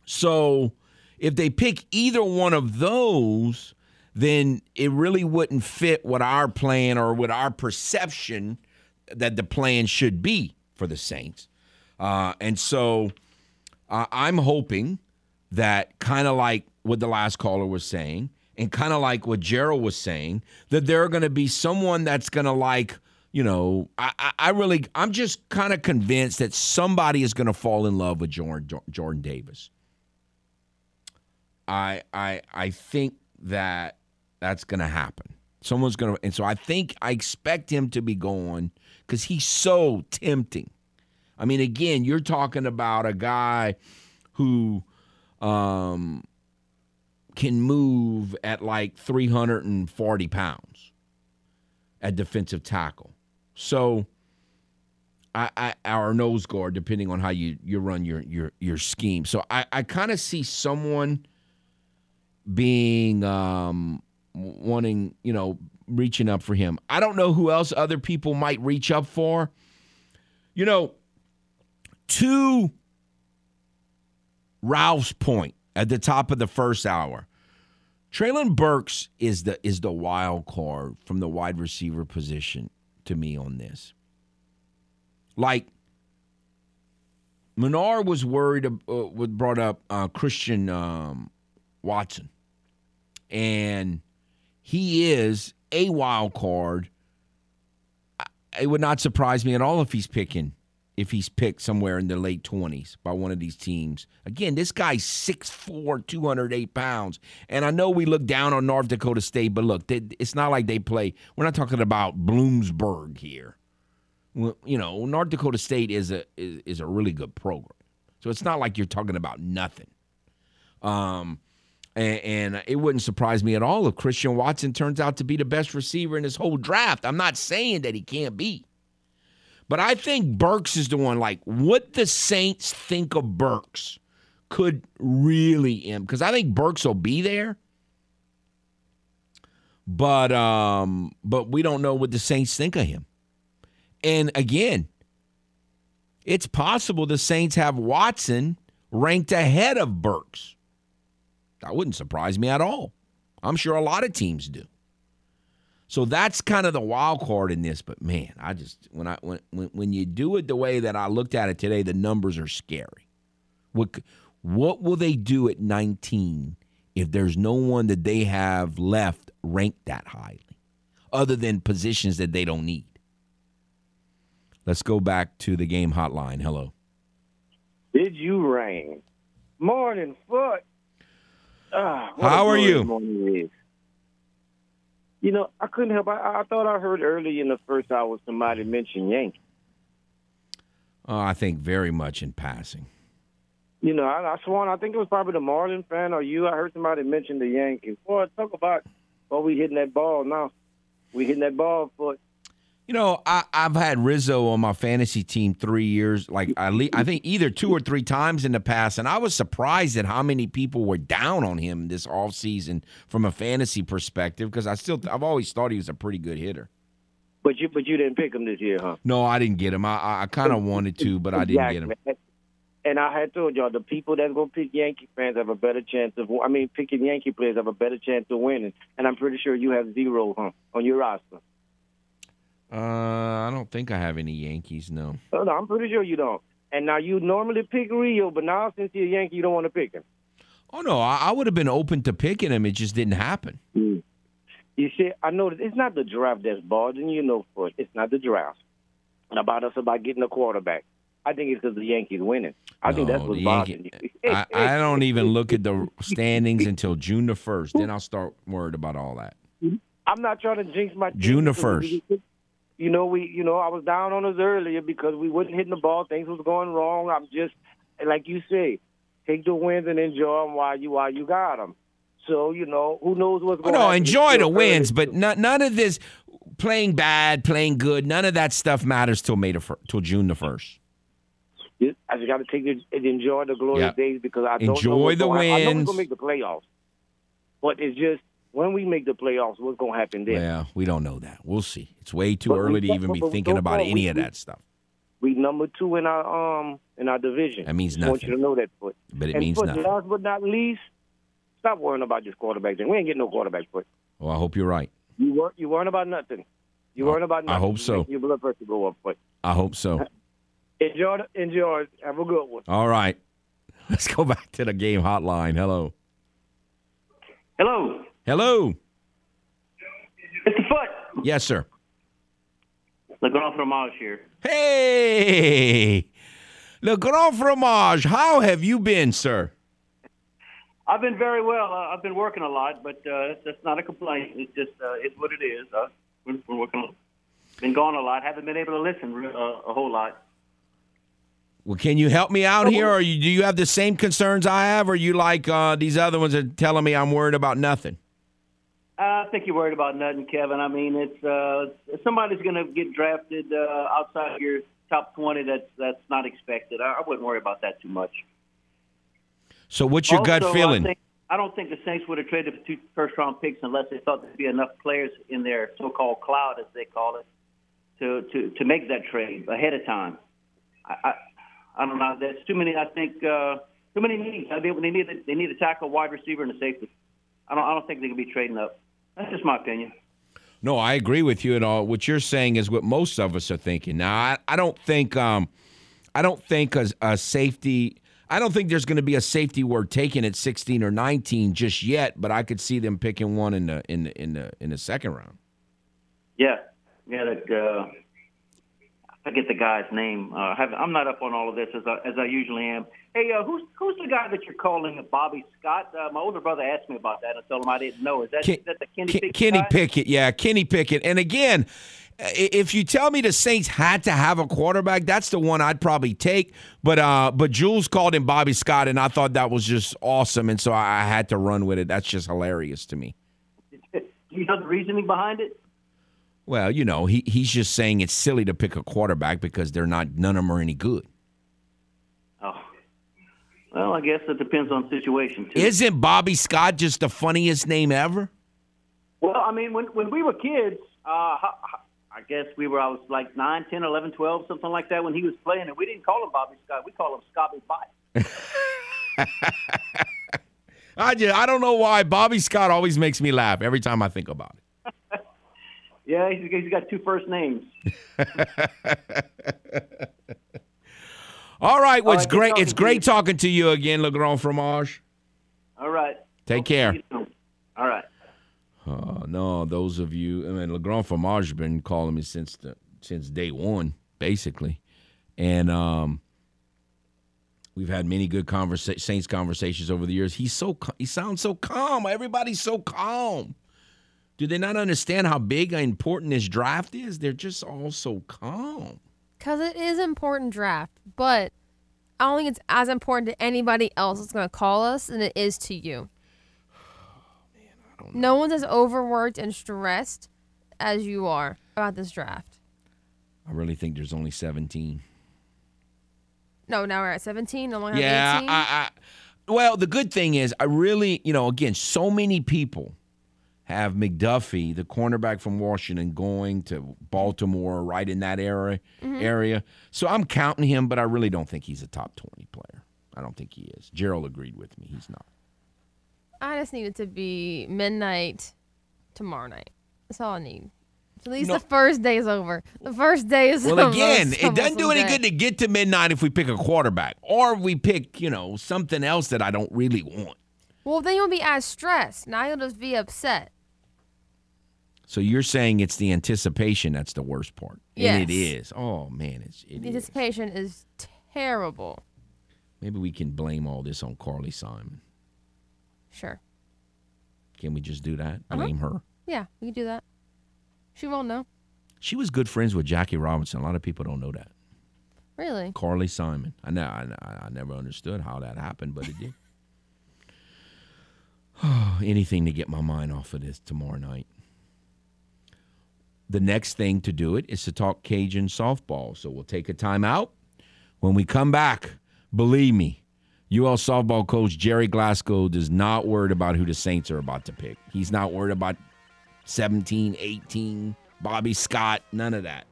So, if they pick either one of those, then it really wouldn't fit what our plan or what our perception that the plan should be for the Saints. Uh, and so uh, I'm hoping that kind of like what the last caller was saying, and kind of like what Gerald was saying, that there are going to be someone that's going to like, you know, I, I really, I'm just kind of convinced that somebody is going to fall in love with Jordan, Jordan Davis. I I I think that that's going to happen. Someone's going to, and so I think I expect him to be going because he's so tempting. I mean, again, you're talking about a guy who um, can move at like 340 pounds at defensive tackle. So, I, I our nose guard, depending on how you, you run your your your scheme. So I, I kind of see someone being um, wanting, you know, reaching up for him. I don't know who else other people might reach up for. You know, to Ralph's point at the top of the first hour, Treylon Burks is the is the wild card from the wide receiver position to me on this. Like Menard was worried, uh, brought up uh, Christian um, Watson and he is a wild card. It would not surprise me at all if he's picking if he's picked somewhere in the late 20s by one of these teams. Again, this guy's 6'4, 208 pounds. And I know we look down on North Dakota State, but look, it's not like they play. We're not talking about Bloomsburg here. You know, North Dakota State is a is, is a really good program. So it's not like you're talking about nothing. Um, and, and, it wouldn't surprise me at all if Christian Watson turns out to be the best receiver in this whole draft. I'm not saying that he can't be. But I think Burks is the one, like, what the Saints think of Burks could really end. Because I think Burks will be there. But um, but we don't know what the Saints think of him. And again, it's possible the Saints have Watson ranked ahead of Burks. That wouldn't surprise me at all. I'm sure a lot of teams do. So that's kind of the wild card in this. But man, I just when I when when, when you do it the way that I looked at it today, the numbers are scary. What what will they do at 19 if there's no one that they have left ranked that highly, other than positions that they don't need? Let's go back to the game hotline. Hello. Did you rain? Morning, Foote. Ah, How are you? You know, I couldn't help. I, I thought I heard early in the first hour somebody mention Yankee. Oh, I think very much in passing. You know, I, I sworn I think it was probably the Marlin fan or you. I heard somebody mention the Yankees. Boy, talk about well, we hitting that ball now. We hitting that ball for you know, I, have had Rizzo on my fantasy team three years, like I, le- I think either two or three times in the past, and I was surprised at how many people were down on him this off season from a fantasy perspective because I still I've always thought he was a pretty good hitter. But you but you didn't pick him this year, huh? No, I didn't get him. I I kind of wanted to, but I didn't get him. And I had told y'all the people that's gonna pick Yankee fans have a better chance of. I mean, picking Yankee players have a better chance of winning. And I'm pretty sure you have zero, huh, on your roster. Uh, I don't think I have any Yankees. No. Oh, no, I'm pretty sure you don't. And now you normally pick Rio, but now since you're a Yankee, you don't want to pick him. Oh no, I, I would have been open to picking him. It just didn't happen. Mm. You see, I know it's not the draft that's bothering you, know, for it. It's not the draft. And about us about getting a quarterback. I think it's because the Yankees winning. I no, think that's what's bothering you. I, I don't even look at the standings until June the first. Then I'll start worried about all that. I'm not trying to jinx my June the first you know, we, you know, I was down on us earlier because we wasn't hitting the ball. Things was going wrong. I'm just, like you say, take the wins and enjoy them while you while you got them. So you know, who knows what's going? Oh, no, enjoy the wins, but not, none of this playing bad, playing good. None of that stuff matters till May the fir- till June the first. I just got to take it and enjoy the glorious yep. days because I don't enjoy know the wins. I know we're gonna make the playoffs, but it's just when we make the playoffs, what's going to happen then? Yeah, we don't know that. We'll see. It's way too but early we, to even be thinking about any we, of that stuff. We number two in our um in our division. That means nothing. I want you to know that, Foote. But it and means Foote, nothing. Last but not least, Stop worrying about this quarterback thing. We ain't getting no quarterback put. Well, I hope you're right. You weren't you weren't about nothing. You weren't about nothing. I hope so. Your blood pressure go up, but I hope so. [LAUGHS] enjoy enjoy. Have a good one. All right. [LAUGHS] Let's go back to the game hotline. Hello. Hello. Hello. Mr. Foote. Yes, sir. Le Grand Fromage here. Hey, Le Grand Fromage. How have you been, sir? I've been very well. Uh, I've been working a lot, but uh, that's not a complaint. It's just uh, it's what it is. Uh, been, been working, been gone a lot. Haven't been able to listen uh, a whole lot. Well, can you help me out here, or you, do you have the same concerns I have, or you like uh, these other ones are telling me I'm worried about nothing? I think you're worried about nothing, Kevin. I mean, it's uh, somebody's going to get drafted uh, outside your top 20. That's that's not expected. I, I wouldn't worry about that too much. So, what's your gut feeling? I, think, I don't think the Saints would have traded two first round picks unless they thought there'd be enough players in their so called cloud, as they call it, to, to, to make that trade ahead of time. I, I, I don't know. There's too many, I think, uh, too many needs. I mean, they need, they need a tackle, wide receiver, and a safety. I don't, I don't think they can be trading up. That's just my opinion. No, I agree with you at all. What you're saying is what most of us are thinking. Now, I, I don't think um, I don't think a, a safety. I don't think there's going to be a safety word taken at 16 or 19 just yet. But I could see them picking one in the in the in the in the second round. Yeah, yeah. That, uh, forget the guy's name. Uh, have, I'm not up on all of this as I, as I usually am. Hey, uh, who's who's the guy that you're calling Bobby Scott? Uh, my older brother asked me about that. I told him I didn't know. Is that, Ken- is that the Kenny Ken- Pickett Kenny guy? Pickett, yeah, Kenny Pickett. And again, if you tell me the Saints had to have a quarterback, that's the one I'd probably take. But uh, but Jules called him Bobby Scott, and I thought that was just awesome, and so I I had to run with it. That's just hilarious to me. [LAUGHS] Do you know the reasoning behind it? Well, you know, he he's just saying it's silly to pick a quarterback because they're not none of them are any good. Oh, well, I guess it depends on situation too. Isn't Bobby Scott just the funniest name ever? Well, I mean, when when we were kids, uh, I guess we were. I was like 9, 10, 11, 12, something like that when he was playing, and we didn't call him Bobby Scott. We called him Scotty Bite. [LAUGHS] [LAUGHS] I just I don't know why Bobby Scott always makes me laugh every time I think about it. Yeah, he's, he's got two first names. [LAUGHS] All right, well, it's right, great. It's great talking to you again, Le Grand Fromage. All right. Take care. All right. Uh, no, those of you, I mean, Le Grand Fromage has been calling me since the since day one, basically, and um, we've had many good conversa- Saints conversations over the years. He's so he sounds so calm. Everybody's so calm. Do they not understand how big and important this draft is? They're just all so calm. Because it is important draft, but I don't think it's as important to anybody else that's going to call us than it is to you. Man, no one's as overworked and stressed as you are about this draft. I really think there's only 17. No, now we're at 17. No longer Yeah, 18. I, I, well, the good thing is, I really, you know, again, so many people have McDuffie, the cornerback from Washington, going to Baltimore, right in that area. Mhm. Area. So I'm counting him, but I really don't think he's a top 20 player. I don't think he is. Gerald agreed with me. He's not. I just need it to be midnight tomorrow night. That's all I need. At least No. the first day is over. The first day is Well, almost- again, [LAUGHS] it doesn't do any day. good to get to midnight if we pick a quarterback or we pick, you know, something else that I don't really want. Well, then you'll be as stressed. Now you'll just be upset. So you're saying it's the anticipation that's the worst part. And it is. Oh, man, it's it the is. anticipation is terrible. Maybe we can blame all this on Carly Simon. Sure. Can we just do that? Uh-huh. Blame her. Yeah, we can do that. She won't know. She was good friends with Jackie Robinson. A lot of people don't know that. Really? Carly Simon. I know. I, I never understood how that happened, but it did. [LAUGHS] [SIGHS] Anything to get my mind off of this tomorrow night. The next thing to do it is to talk Cajun softball. So we'll take a timeout. When we come back, believe me, UL softball coach Gerry Glasco is not worried about who the Saints are about to pick. He's not worried about 17, 18, Bobby Scott, none of that.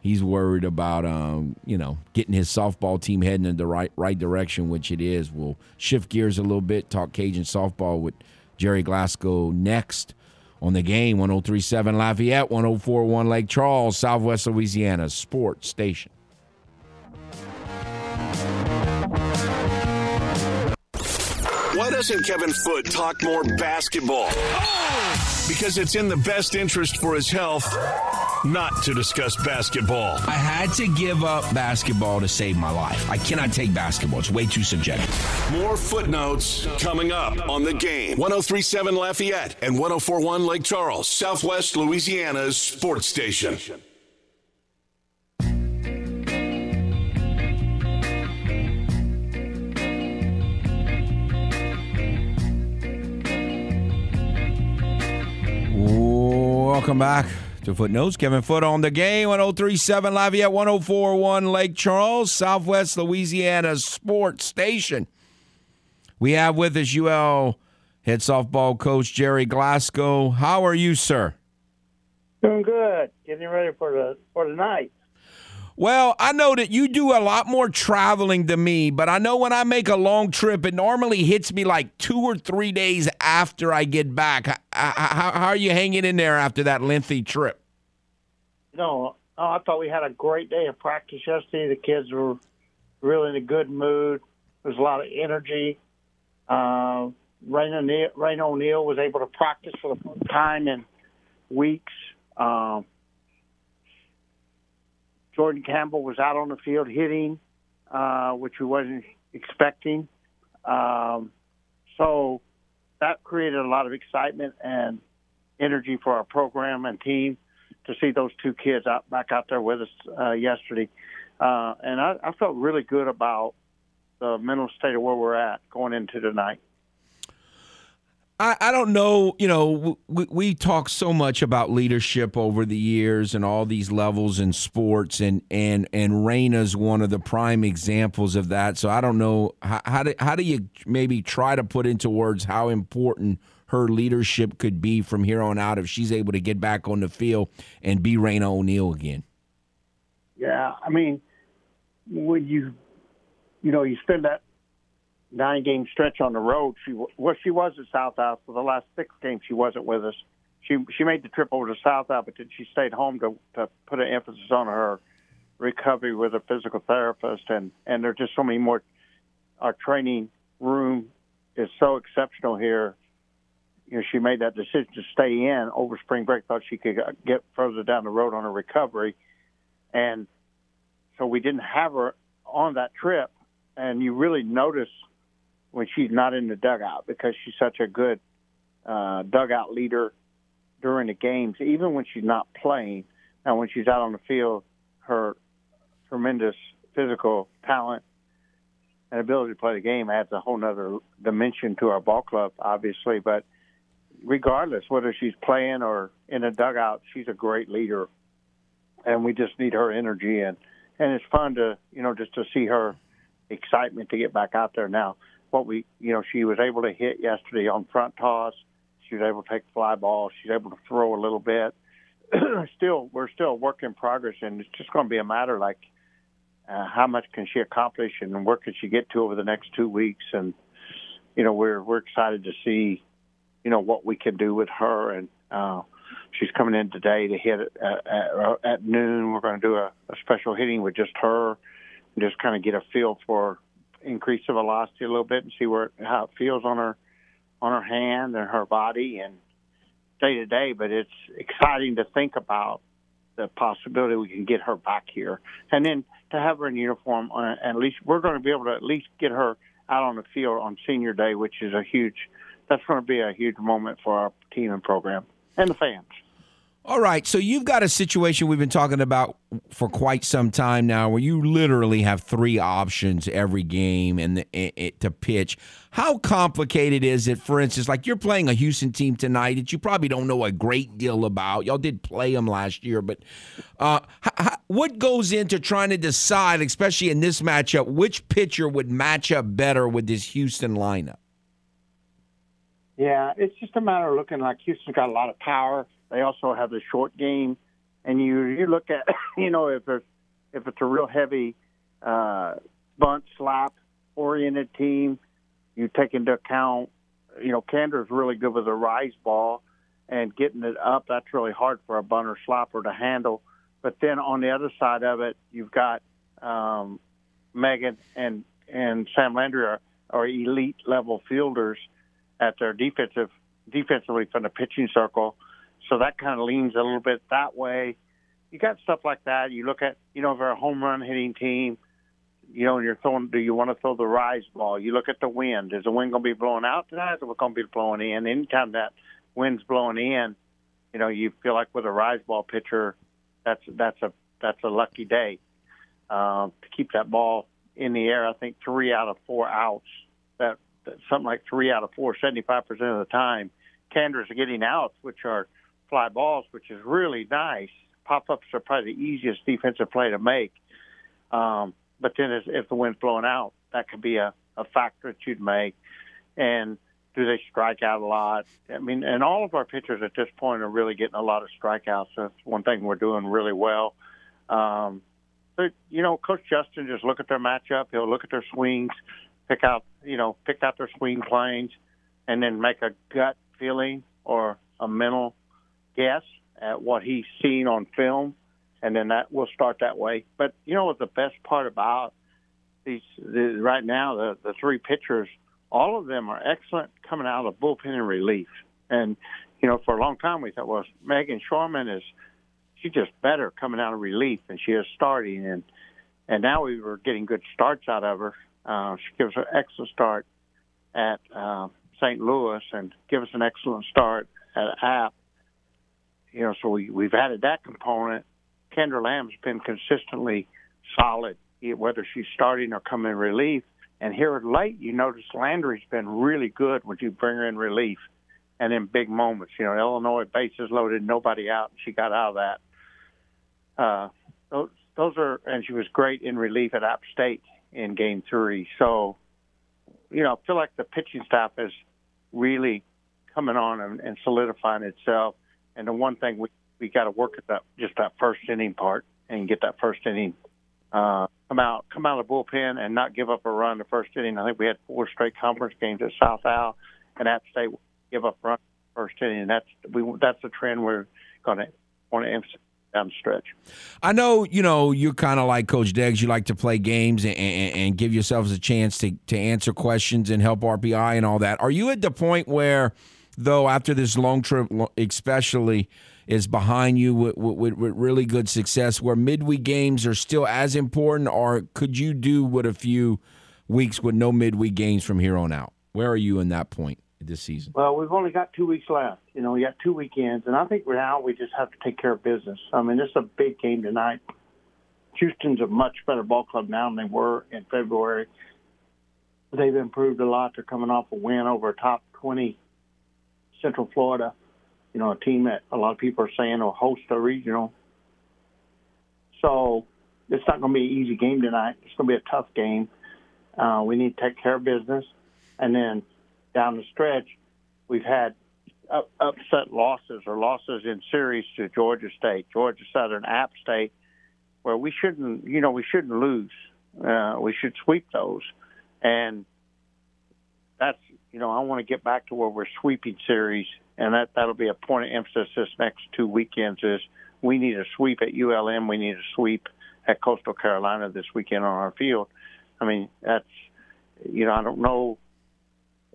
he's worried about um, you know getting his softball team heading in the right right direction, which it is. We'll shift gears a little bit, talk Cajun softball with Gerry Glasco next on the game 1037 Lafayette, 1041 Lake Charles, Southwest Louisiana Sports Station. Why doesn't Kevin Foote talk more basketball? Because it's in the best interest for his health not to discuss basketball. I had to give up basketball to save my life. I cannot take basketball, it's way too subjective. More footnotes coming up on the game. 1037 Lafayette and 1041 Lake Charles, Southwest Louisiana's sports station. Welcome back to Footnotes. Kevin Foote on the game, 1037 Lafayette, 1041 Lake Charles, Southwest Louisiana Sports Station. We have with us UL head softball coach Gerry Glasco. How are you, sir? Doing good. Getting ready for the for the night. Well, I know that you do a lot more traveling than me, but I know when I make a long trip, it normally hits me like two or three days after I get back. How, how are you hanging in there after that lengthy trip? No, oh, I thought we had a great day of practice yesterday. The kids were really in a good mood. There's a lot of energy. Uh, Raina O'Neal, Raina was able to practice for the first time in weeks. Um, Jordan Campbell was out on the field hitting, uh, which we wasn't expecting. Um, so that created a lot of excitement and energy for our program and team to see those two kids out back out there with us uh, yesterday. Uh, and I, I felt really good about the mental state of where we're at going into tonight. I, I don't know. You know, we, we talk so much about leadership over the years and all these levels in sports, and and and Raina's one of the prime examples of that. So I don't know how how do, how do you maybe try to put into words how important her leadership could be from here on out if she's able to get back on the field and be Raina O'Neal again. Yeah, I mean, when you you know you spend that nine game stretch on the road. She well, she was at South South for the last six games. She wasn't with us. She she made the trip over to South South, but she stayed home to to put an emphasis on her recovery with a physical therapist, and and there's just so many more. Our training room is so exceptional here. You know, she made that decision to stay in over spring break. Thought she could get further down the road on her recovery, and so we didn't have her on that trip. And you really notice when she's not in the dugout because she's such a good uh, dugout leader during the games, even when she's not playing. Now, when she's out on the field, her tremendous physical talent and ability to play the game adds a whole other dimension to our ball club, obviously. But regardless, whether she's playing or in a dugout, she's a great leader, and we just need her energy and and it's fun to you know just to see her excitement to get back out there now what we, you know, she was able to hit yesterday on front toss. She was able to take fly ball. She's able to throw a little bit. [CLEARS THROAT] still, we're still a work in progress, and it's just going to be a matter like uh, how much can she accomplish and where can she get to over the next two weeks. And you know, we're we're excited to see, you know, what we can do with her. And uh, she's coming in today to hit at, at, at noon. We're going to do a, a special hitting with just her, and just kind of get a feel for increase the velocity a little bit and see where how it feels on her on her hand and her body and day to day. But it's exciting to think about the possibility we can get her back here, and then to have her in uniform. On at least we're going to be able to at least get her out on the field on senior day, which is a huge. That's going to be a huge moment for our team and program and the fans. All right, so you've got a situation we've been talking about for quite some time now, where you literally have three options every game and to pitch. How complicated is it? For instance, like you're playing a Houston team tonight that you probably don't know a great deal about. Y'all did play them last year, but uh, what goes into trying to decide, especially in this matchup, which pitcher would match up better with this Houston lineup? Yeah, it's just a matter of looking like Houston's got a lot of power they also have the short game and you you look at [LAUGHS] you know if there's if it's a real heavy uh, bunt slap oriented team, you take into account you know Kandra's really good with a rise ball and getting it up. That's really hard for a bunter slapper to handle. But then on the other side of it, you've got um, Megan and and Sam Landry are, are elite level fielders at their defensive defensively from the pitching circle. So that kind of leans a little bit that way. You got stuff like that. You look at, you know, if they're a home run hitting team, you know, and you're throwing, do you want to throw the rise ball? You look at the wind. Is the wind going to be blowing out tonight is it going to be blowing in? Anytime that wind's blowing in, you know, you feel like with a rise ball pitcher, that's that's a that's a lucky day uh, to keep that ball in the air. I think three out of four outs, something like three out of four, 75% of the time, Kandra's are getting outs, which are fly balls, which is really nice. Pop ups are probably the easiest defensive play to make. Um, but then if, if the wind's blowing out, that could be a, a factor that you'd make. And do they strike out a lot? I mean, and all of our pitchers at this point are really getting a lot of strikeouts. That's one thing we're doing really well. Um, but you know, Coach Justin just look at their matchup. He'll look at their swings, pick out you know pick out their swing planes, and then make a gut feeling or a mental guess at what he's seen on film, and then that will start that way. But you know what the best part about these the, right now the the three pitchers, all of them are excellent coming out of bullpen and relief. And you know, for a long time we thought, well, Megan Schorman is she's just better coming out of relief than she is starting, and and now we were getting good starts out of her. Uh, she gives an excellent start at uh, St. Louis and gives an excellent start at App. You know, so we we've added that component. Kandra Lamb's been consistently solid, whether she's starting or coming in relief. And here late, you notice Landry's been really good when you bring her in relief and in big moments. You know, Illinois bases loaded, nobody out, and she got out of that uh, those, those are, and she was great in relief at App State in Game Three. So, you know, I feel like the pitching staff is really coming on and, and solidifying itself. And the one thing we we got to work at that just that first inning part and get that first inning uh, come out come out of the bullpen and not give up a run the first inning. I think we had four straight conference games at South Al and App State give up run first inning. And that's we that's the trend we're going to want to emphasize down the stretch. I know, you know, you're kind of like Coach Deggs. You like to play games and, and, give yourselves a chance to, to answer questions and help RPI and all that. Are you at the point where, though, after this long trip, especially, is behind you with, with, with really good success, where midweek games are still as important, or could you do with a few weeks with no midweek games from here on out? Where are you in that point? This season? Well, we've only got two weeks left. You know, we got two weekends, and I think now we just have to take care of business. I mean, this is a big game tonight. Houston's a much better ball club now than they were in February. They've improved a lot. They're coming off a win over a top 20 Central Florida. You know, a team that a lot of people are saying will host a regional. So it's not going to be an easy game tonight. It's going to be a tough game. Uh, we need to take care of business. And then down the stretch, we've had up, upset losses or losses in series to Georgia State, Georgia Southern, App State, where we shouldn't, you know, we shouldn't lose. Uh, we should sweep those, and that's, you know, I want to get back to where we're sweeping series, and that that'll be a point of emphasis this next two weekends. Is we need a sweep at ULM, we need a sweep at Coastal Carolina this weekend on our field. I mean, that's, you know, I don't know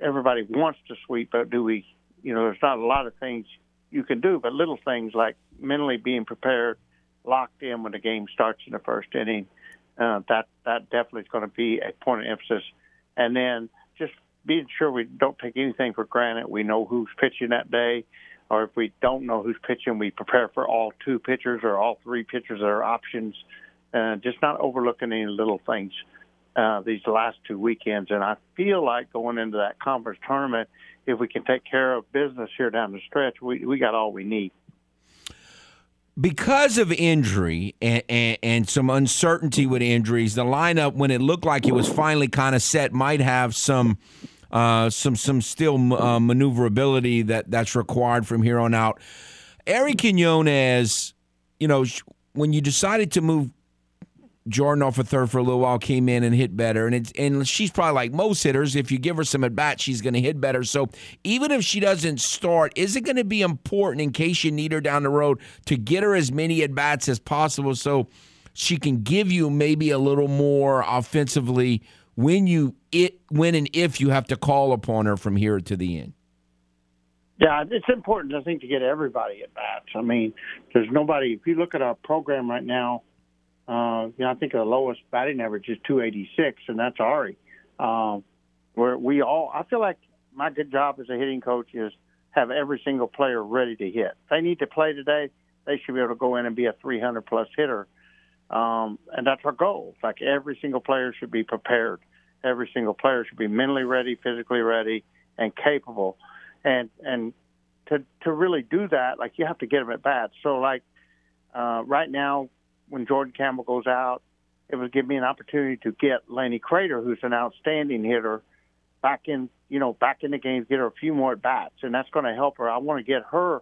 everybody wants to sweep, but do we? You know, there's not a lot of things you can do, but little things like mentally being prepared, locked in when the game starts in the first inning. Uh, that that definitely is going to be a point of emphasis, and then just being sure we don't take anything for granted. We know who's pitching that day, or if we don't know who's pitching, we prepare for all two pitchers or all three pitchers that are options. Uh, just not overlooking any little things uh, these last two weekends. And I feel like going into that conference tournament, if we can take care of business here down the stretch, we, we got all we need. Because of injury and, and, and some uncertainty with injuries, the lineup, when it looked like it was finally kind of set, might have some uh, some some still uh, maneuverability that that's required from here on out. Ari Quinones you know, when you decided to move Jordan off a third for a little while, came in and hit better. And it's and she's probably like most hitters. If you give her some at bat, she's going to hit better. So even if she doesn't start, is it going to be important in case you need her down the road to get her as many at bats as possible so she can give you maybe a little more offensively when you it when and if you have to call upon her from here to the end? Yeah, it's important, I think, to get everybody at bats. I mean, there's nobody. If you look at our program right now, uh, you know, I think the lowest batting average is 286, and that's Ari. Um, where we all, I feel like my good job as a hitting coach is have every single player ready to hit. If they need to play today, they should be able to go in and be a 300 plus hitter. Um, and that's our goal. Like every single player should be prepared. Every single player should be mentally ready, physically ready, and capable. And and to to really do that, like you have to get them at bats. So like uh, right now, when Jordan Campbell goes out, it would give me an opportunity to get Laney Crater, who's an outstanding hitter, back in you know back in the game, get her a few more at bats, and that's going to help her. I want to get her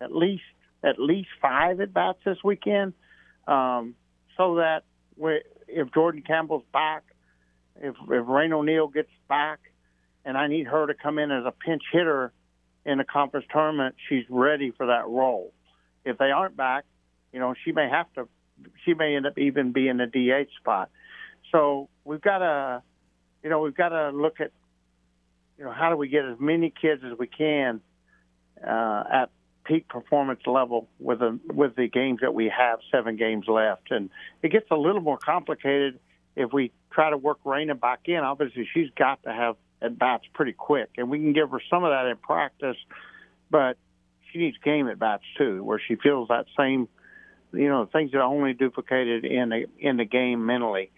at least at least five at bats this weekend, um, so that if Jordan Campbell's back, if if Raina O'Neal gets back, and I need her to come in as a pinch hitter in the conference tournament, she's ready for that role. If they aren't back, you know, she may have to she may end up even being a DH spot. So we've got to, you know, we've got to look at, you know, how do we get as many kids as we can uh, at peak performance level with the with the games that we have, seven games left, and it gets a little more complicated if we try to work Raina back in. Obviously, she's got to have at bats pretty quick, and we can give her some of that in practice, but she needs game at bats too, where she feels that same you know things that are only duplicated in the in the game mentally.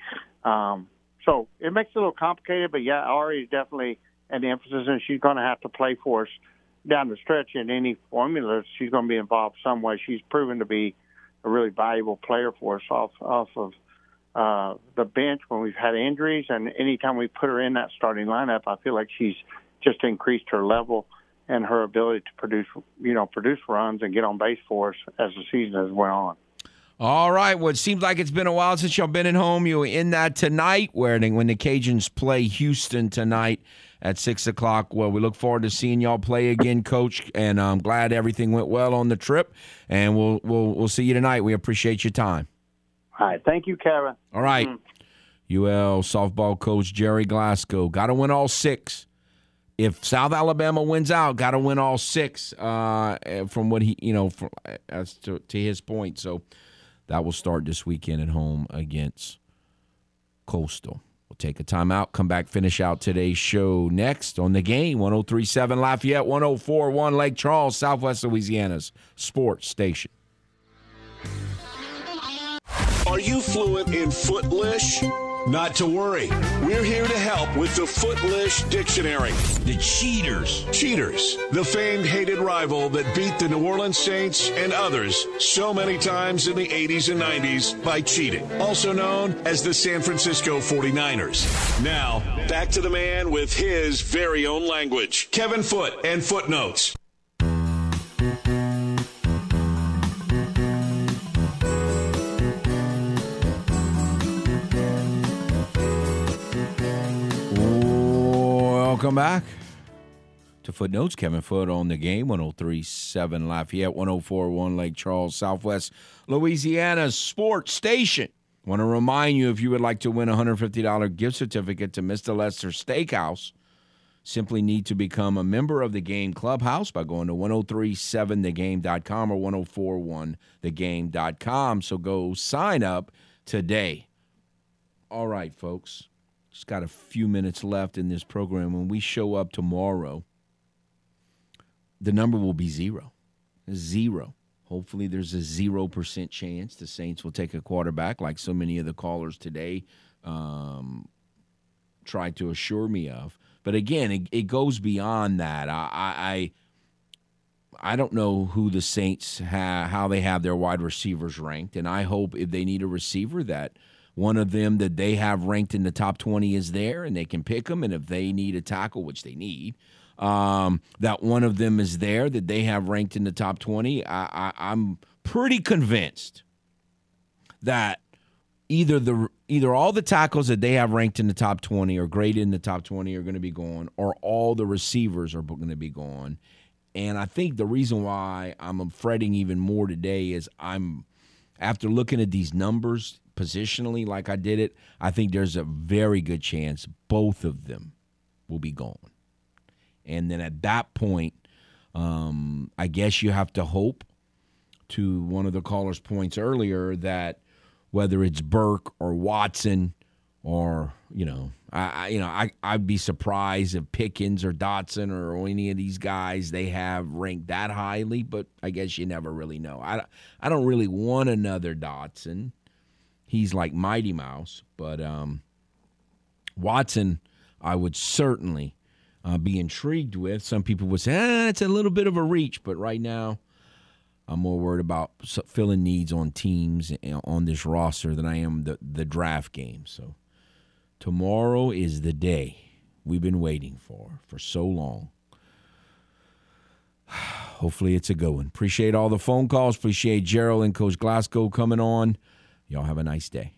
Um, so it makes it a little complicated, but yeah, Ari is definitely an emphasis, and she's going to have to play for us down the stretch in any formula. She's going to be involved some way. She's proven to be a really valuable player for us off off of uh, the bench when we've had injuries, and anytime we put her in that starting lineup, I feel like she's just increased her level and her ability to produce, you know, produce runs and get on base for us as the season has went on. All right. Well, it seems like it's been a while since y'all been at home. You were in that tonight, where when the Cajuns play Houston tonight at six o'clock. Well, we look forward to seeing y'all play again, Coach. And I'm glad everything went well on the trip. And we'll we'll we'll see you tonight. We appreciate your time. All right. Thank you, Kevin. All right. mm-hmm. UL softball coach Gerry Glasco got to win all six. If South Alabama wins out, got to win all six. Uh, from what he, you know, from, as to, to his point. So that will start this weekend at home against Coastal. We'll take a timeout, come back, finish out today's show next on the game 1037 Lafayette, 1041 Lake Charles, Southwest Louisiana's sports station. Are you fluent in Footlish? Not to worry. We're here to help with the Footlish Dictionary. The Cheaters. Cheaters, the famed hated rival that beat the New Orleans Saints and others so many times in the 80s and 90s by cheating. Also known as the San Francisco 49ers. Now, back to the man with his very own language Kevin Foote and Footnotes. Welcome back to Footnotes. Kevin Foote on the game, 1037 Lafayette, 1041 Lake Charles, Southwest Louisiana Sports Station. Want to remind you if you would like to win a $150 gift certificate to Mr. Lester Steakhouse, simply need to become a member of the Game Clubhouse by going to 1037thegame.com or 1041thegame.com. So go sign up today. All right, folks. Just got a few minutes left in this program. When we show up tomorrow, the number will be zero. Zero. Hopefully, there's a 0% chance the Saints will take a quarterback, like so many of the callers today um, tried to assure me of. But again, it, it goes beyond that. I, I, I don't know who the Saints have, how they have their wide receivers ranked, and I hope if they need a receiver that – one of them that they have ranked in the top 20 is there and they can pick them. And if they need a tackle, which they need, um, that one of them is there that they have ranked in the top 20. I, I, I'm pretty convinced that either the either all the tackles that they have ranked in the top 20 or graded in the top 20 are going to be gone or all the receivers are going to be gone and i think the reason why i'm fretting even more today is i'm after looking at these numbers positionally like i did it i think there's a very good chance both of them will be gone and then at that point um, i guess you have to hope to one of the callers points earlier that whether it's Burke or Watson or you know, I, I, you know I I'd be surprised if Pickens or Dotson or any of these guys they have ranked that highly, but I guess you never really know. I I don't really want another Dotson. He's like Mighty Mouse, but um, Watson I would certainly uh, be intrigued with. Some people would say eh, it's a little bit of a reach, but right now I'm more worried about filling needs on teams on this roster than I am the, the draft game. So tomorrow is the day we've been waiting for for so long. [SIGHS] Hopefully it's a good one. Appreciate all the phone calls. Appreciate Gerald and Coach Glasco coming on. Y'all have a nice day.